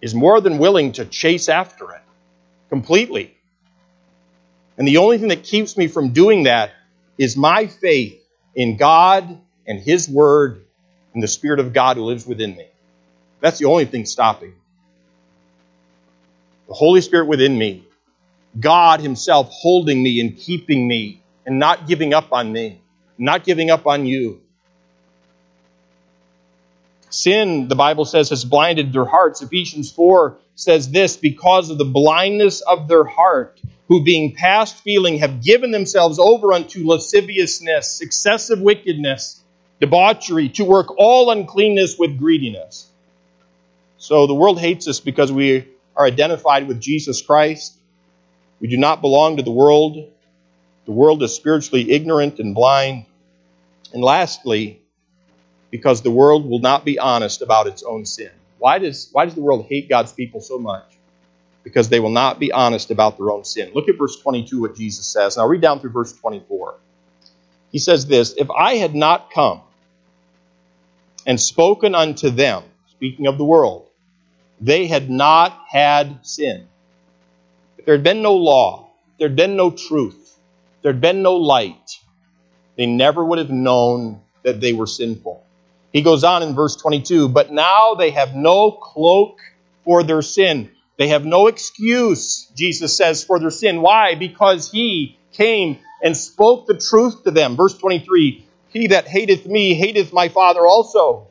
is more than willing to chase after it completely. And the only thing that keeps me from doing that is my faith in God and His Word and the Spirit of God who lives within me. That's the only thing stopping. The Holy Spirit within me, God Himself holding me and keeping me and not giving up on me not giving up on you. Sin, the Bible says, has blinded their hearts. Ephesians 4 says this because of the blindness of their heart, who being past feeling have given themselves over unto lasciviousness, excessive wickedness, debauchery, to work all uncleanness with greediness. So the world hates us because we are identified with Jesus Christ. We do not belong to the world. The world is spiritually ignorant and blind. And lastly, because the world will not be honest about its own sin. Why does, why does the world hate God's people so much? Because they will not be honest about their own sin. Look at verse 22, what Jesus says. Now read down through verse 24. He says this If I had not come and spoken unto them, speaking of the world, they had not had sin. If there had been no law, there had been no truth, there had been no light, they never would have known that they were sinful. He goes on in verse 22 But now they have no cloak for their sin. They have no excuse, Jesus says, for their sin. Why? Because he came and spoke the truth to them. Verse 23 He that hateth me hateth my Father also.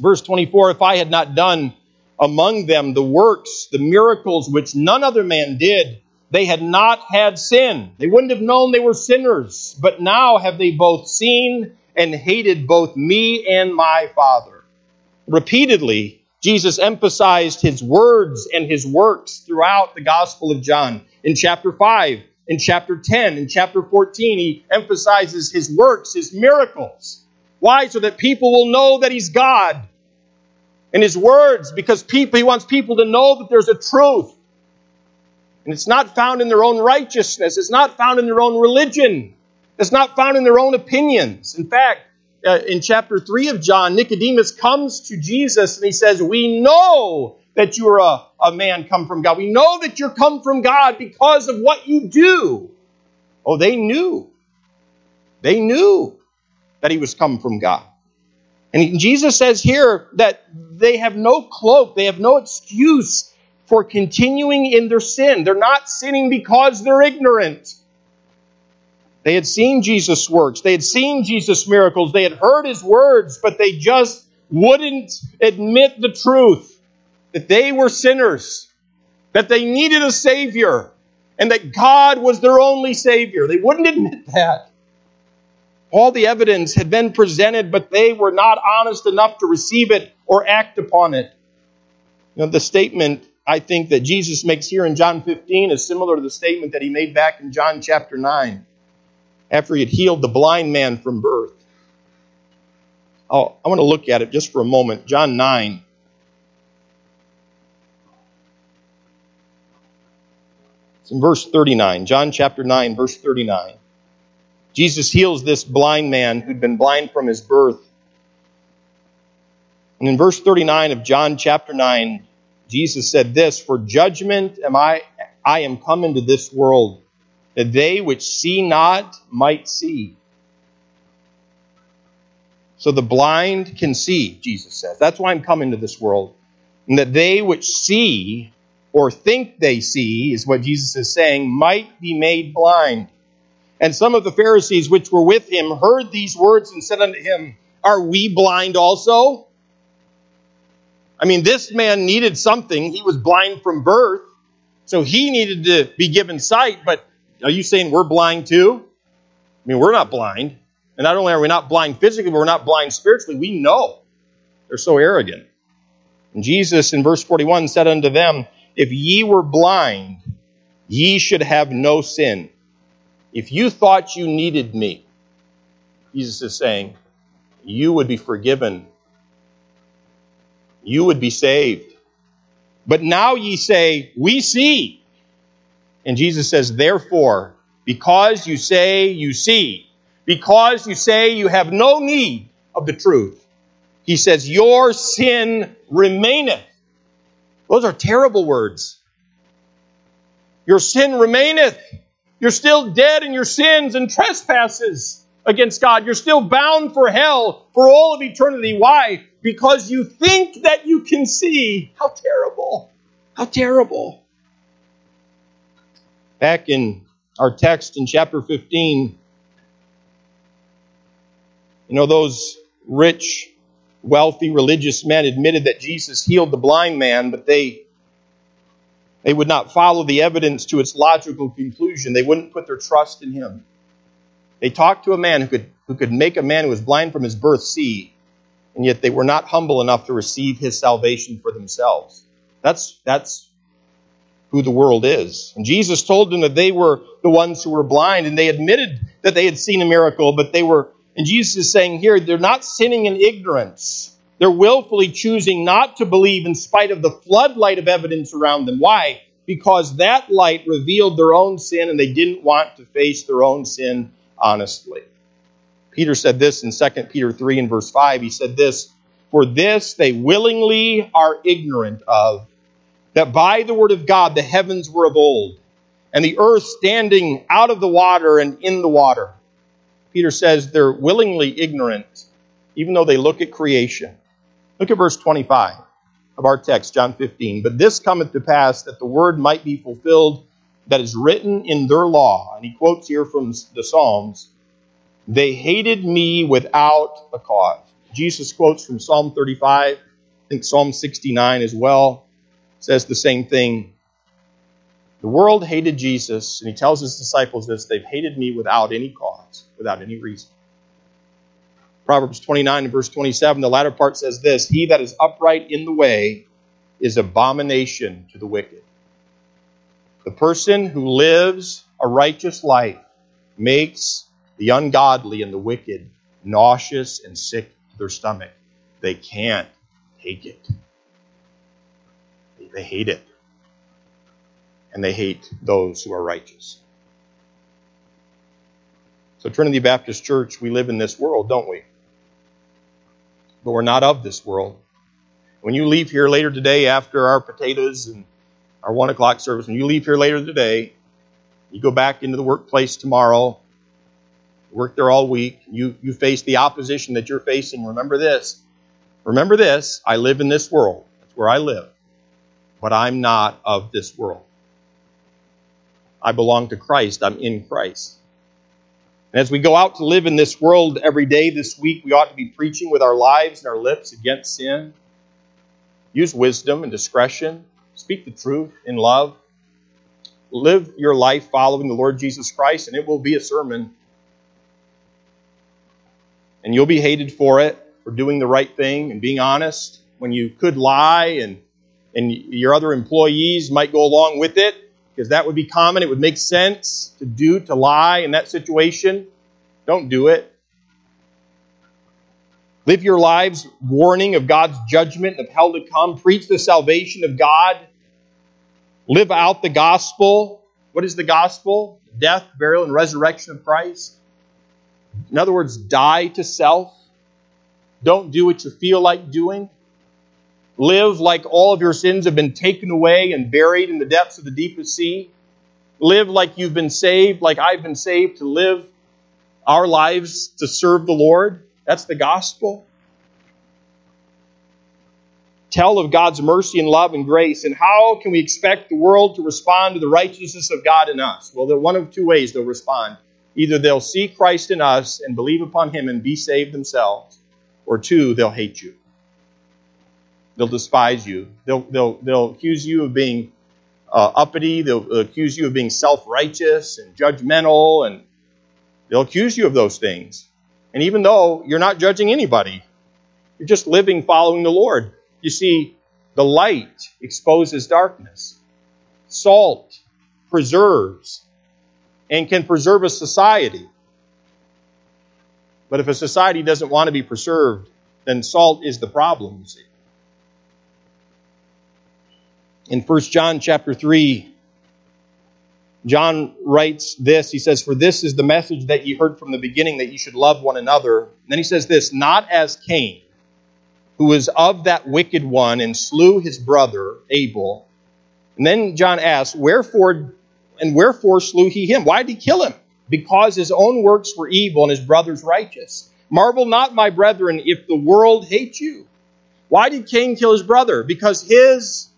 Verse 24 If I had not done among them the works, the miracles which none other man did, they had not had sin. They wouldn't have known they were sinners. But now have they both seen and hated both me and my Father. Repeatedly, Jesus emphasized his words and his works throughout the Gospel of John. In chapter 5, in chapter 10, in chapter 14, he emphasizes his works, his miracles. Why? So that people will know that he's God. And his words, because people, he wants people to know that there's a truth and it's not found in their own righteousness. It's not found in their own religion. It's not found in their own opinions. In fact, uh, in chapter 3 of John, Nicodemus comes to Jesus and he says, We know that you're a, a man come from God. We know that you're come from God because of what you do. Oh, they knew. They knew that he was come from God. And Jesus says here that they have no cloak, they have no excuse for continuing in their sin. They're not sinning because they're ignorant. They had seen Jesus' works, they had seen Jesus' miracles, they had heard his words, but they just wouldn't admit the truth that they were sinners. that they needed a Savior and that God was their only Savior. They wouldn't admit that. All the evidence had been presented, but they were not honest enough to receive it or act upon it. You know, the statement I think that Jesus makes here in John 15 is similar to the statement that he made back in John chapter 9 after he had healed the blind man from birth. Oh, I want to look at it just for a moment. John 9. It's in verse 39. John chapter 9, verse 39. Jesus heals this blind man who'd been blind from his birth. And in verse 39 of John chapter 9, Jesus said this, For judgment am I, I am come into this world, that they which see not might see. So the blind can see, Jesus says. That's why I'm coming to this world. And that they which see or think they see, is what Jesus is saying, might be made blind. And some of the Pharisees which were with him heard these words and said unto him, Are we blind also? I mean, this man needed something. He was blind from birth, so he needed to be given sight. But are you saying we're blind too? I mean, we're not blind. And not only are we not blind physically, but we're not blind spiritually. We know. They're so arrogant. And Jesus in verse 41 said unto them, If ye were blind, ye should have no sin. If you thought you needed me, Jesus is saying, you would be forgiven. You would be saved. But now ye say, We see. And Jesus says, Therefore, because you say you see, because you say you have no need of the truth, he says, Your sin remaineth. Those are terrible words. Your sin remaineth. You're still dead in your sins and trespasses against God. You're still bound for hell for all of eternity. Why? Because you think that you can see. How terrible. How terrible. Back in our text in chapter 15, you know, those rich, wealthy, religious men admitted that Jesus healed the blind man, but they they would not follow the evidence to its logical conclusion. They wouldn't put their trust in him. They talked to a man who could, who could make a man who was blind from his birth see, and yet they were not humble enough to receive his salvation for themselves. That's, that's who the world is. And Jesus told them that they were the ones who were blind, and they admitted that they had seen a miracle, but they were, and Jesus is saying here, they're not sinning in ignorance. They're willfully choosing not to believe in spite of the floodlight of evidence around them. Why? Because that light revealed their own sin and they didn't want to face their own sin honestly. Peter said this in 2 Peter 3 and verse 5. He said this, For this they willingly are ignorant of, that by the word of God the heavens were of old, and the earth standing out of the water and in the water. Peter says they're willingly ignorant, even though they look at creation. Look at verse 25 of our text, John 15. But this cometh to pass that the word might be fulfilled that is written in their law. And he quotes here from the Psalms They hated me without a cause. Jesus quotes from Psalm 35, I think Psalm 69 as well, says the same thing. The world hated Jesus, and he tells his disciples this they've hated me without any cause, without any reason. Proverbs 29 and verse 27, the latter part says this He that is upright in the way is abomination to the wicked. The person who lives a righteous life makes the ungodly and the wicked nauseous and sick to their stomach. They can't take it. They hate it. And they hate those who are righteous. So, Trinity Baptist Church, we live in this world, don't we? but we're not of this world. When you leave here later today after our potatoes and our one o'clock service, when you leave here later today, you go back into the workplace tomorrow, work there all week, you, you face the opposition that you're facing. Remember this. Remember this. I live in this world. That's where I live. But I'm not of this world. I belong to Christ. I'm in Christ. And as we go out to live in this world every day this week, we ought to be preaching with our lives and our lips against sin. Use wisdom and discretion. Speak the truth in love. Live your life following the Lord Jesus Christ, and it will be a sermon. And you'll be hated for it, for doing the right thing and being honest when you could lie, and, and your other employees might go along with it because that would be common. It would make sense to do, to lie in that situation. Don't do it. Live your lives warning of God's judgment and of hell to come. Preach the salvation of God. Live out the gospel. What is the gospel? Death, burial, and resurrection of Christ. In other words, die to self. Don't do what you feel like doing. Live like all of your sins have been taken away and buried in the depths of the deepest sea. Live like you've been saved, like I've been saved, to live our lives to serve the Lord. That's the gospel. Tell of God's mercy and love and grace. And how can we expect the world to respond to the righteousness of God in us? Well, one of two ways they'll respond. Either they'll see Christ in us and believe upon him and be saved themselves, or two, they'll hate you. They'll despise you. They'll, they'll, they'll accuse you of being uh, uppity. They'll accuse you of being self righteous and judgmental, and they'll accuse you of those things. And even though you're not judging anybody, you're just living following the Lord. You see, the light exposes darkness. Salt preserves and can preserve a society. But if a society doesn't want to be preserved, then salt is the problem, you see. In 1 John chapter 3, John writes this. He says, For this is the message that you heard from the beginning, that you should love one another. And then he says this, not as Cain, who was of that wicked one and slew his brother Abel. And then John asks, Wherefore and wherefore slew he him? Why did he kill him? Because his own works were evil and his brother's righteous. Marvel not, my brethren, if the world hates you. Why did Cain kill his brother? Because his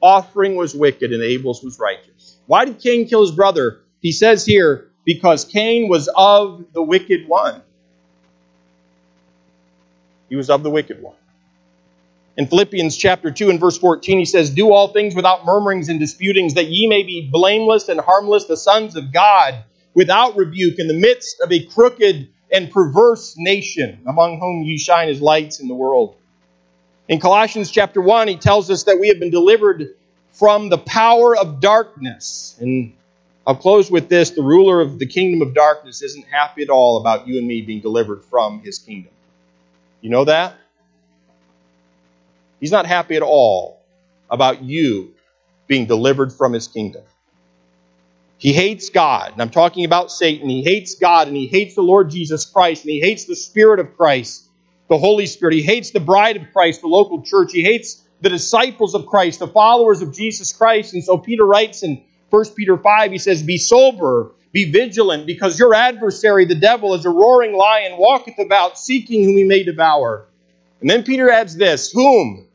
offering was wicked and Abel's was righteous. Why did Cain kill his brother? He says here, because Cain was of the wicked one. He was of the wicked one. In Philippians chapter 2 and verse 14, he says, Do all things without murmurings and disputings, that ye may be blameless and harmless, the sons of God, without rebuke, in the midst of a crooked and perverse nation, among whom ye shine as lights in the world. In Colossians chapter 1, he tells us that we have been delivered from the power of darkness. And I'll close with this the ruler of the kingdom of darkness isn't happy at all about you and me being delivered from his kingdom. You know that? He's not happy at all about you being delivered from his kingdom. He hates God, and I'm talking about Satan. He hates God, and he hates the Lord Jesus Christ, and he hates the Spirit of Christ, the Holy Spirit. He hates the bride of Christ, the local church. He hates the disciples of Christ, the followers of Jesus Christ. And so Peter writes in 1 Peter 5, he says, Be sober, be vigilant, because your adversary, the devil, is a roaring lion, walketh about, seeking whom he may devour. And then Peter adds this, Whom?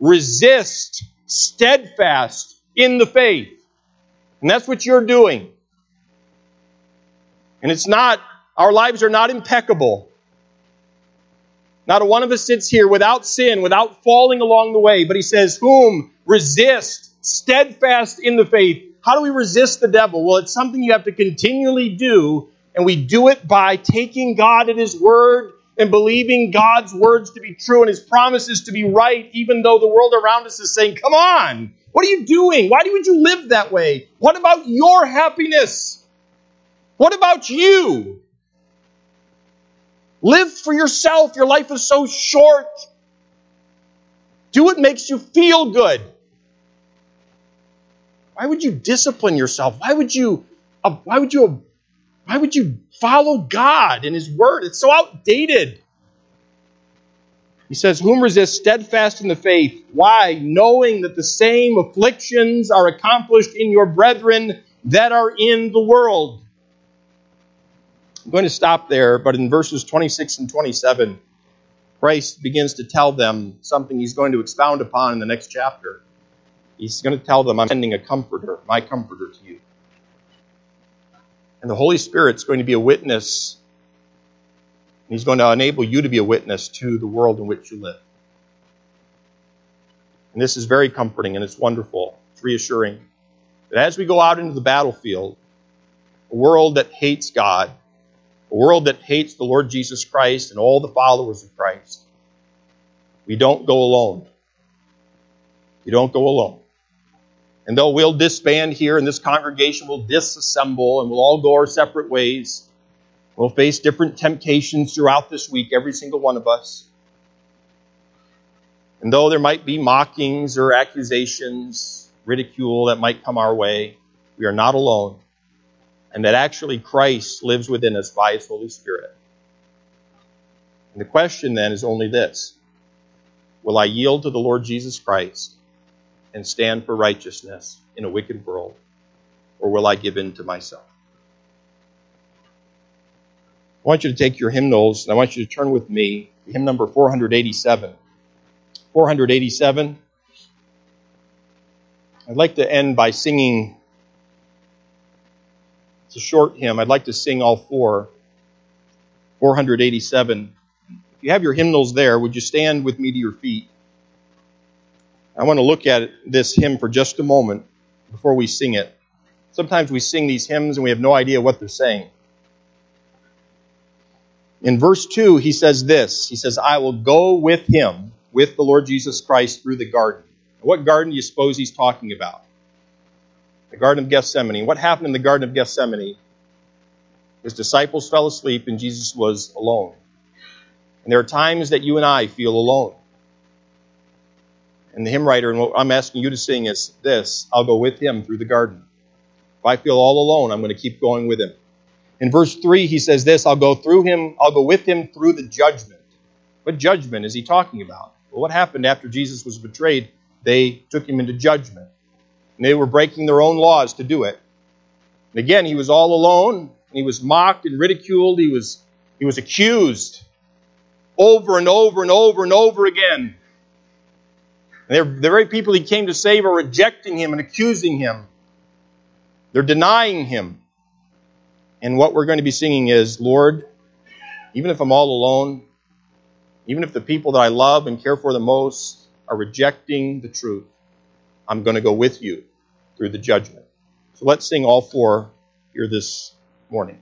Resist steadfast in the faith. And that's what you're doing. And it's not, our lives are not impeccable. Not a one of us sits here without sin, without falling along the way. But he says, Whom resist, steadfast in the faith. How do we resist the devil? Well, it's something you have to continually do, and we do it by taking God at his word and believing God's words to be true and his promises to be right, even though the world around us is saying, Come on, what are you doing? Why would you live that way? What about your happiness? What about you? Live for yourself. Your life is so short. Do what makes you feel good. Why would you discipline yourself? Why would you uh, why would you why would you follow God and his word? It's so outdated. He says, Whom resist steadfast in the faith? Why? Knowing that the same afflictions are accomplished in your brethren that are in the world. I'm going to stop there, but in verses 26 and 27, Christ begins to tell them something he's going to expound upon in the next chapter. He's going to tell them, I'm sending a comforter, my comforter to you. And the Holy Spirit's going to be a witness. He's going to enable you to be a witness to the world in which you live. And this is very comforting and it's wonderful. It's reassuring that as we go out into the battlefield, a world that hates God, a world that hates the Lord Jesus Christ and all the followers of Christ, we don't go alone. You don't go alone. And though we'll disband here and this congregation will disassemble and we'll all go our separate ways, we'll face different temptations throughout this week, every single one of us. And though there might be mockings or accusations, ridicule that might come our way, we are not alone. And that actually Christ lives within us by his Holy Spirit. And the question then is only this Will I yield to the Lord Jesus Christ and stand for righteousness in a wicked world? Or will I give in to myself? I want you to take your hymnals and I want you to turn with me to hymn number 487. 487. I'd like to end by singing. It's a short hymn. I'd like to sing all four. 487. If you have your hymnals there, would you stand with me to your feet? I want to look at this hymn for just a moment before we sing it. Sometimes we sing these hymns and we have no idea what they're saying. In verse 2, he says this He says, I will go with him, with the Lord Jesus Christ, through the garden. What garden do you suppose he's talking about? The Garden of Gethsemane. What happened in the Garden of Gethsemane? His disciples fell asleep and Jesus was alone. And there are times that you and I feel alone. And the hymn writer, and what I'm asking you to sing is this I'll go with him through the garden. If I feel all alone, I'm going to keep going with him. In verse 3, he says this I'll go through him, I'll go with him through the judgment. What judgment is he talking about? Well, what happened after Jesus was betrayed? They took him into judgment. And they were breaking their own laws to do it. And again, he was all alone. He was mocked and ridiculed. He was, he was accused over and over and over and over again. And the very people he came to save are rejecting him and accusing him. They're denying him. And what we're going to be singing is, Lord, even if I'm all alone, even if the people that I love and care for the most are rejecting the truth, I'm going to go with you through the judgment. So let's sing all four here this morning.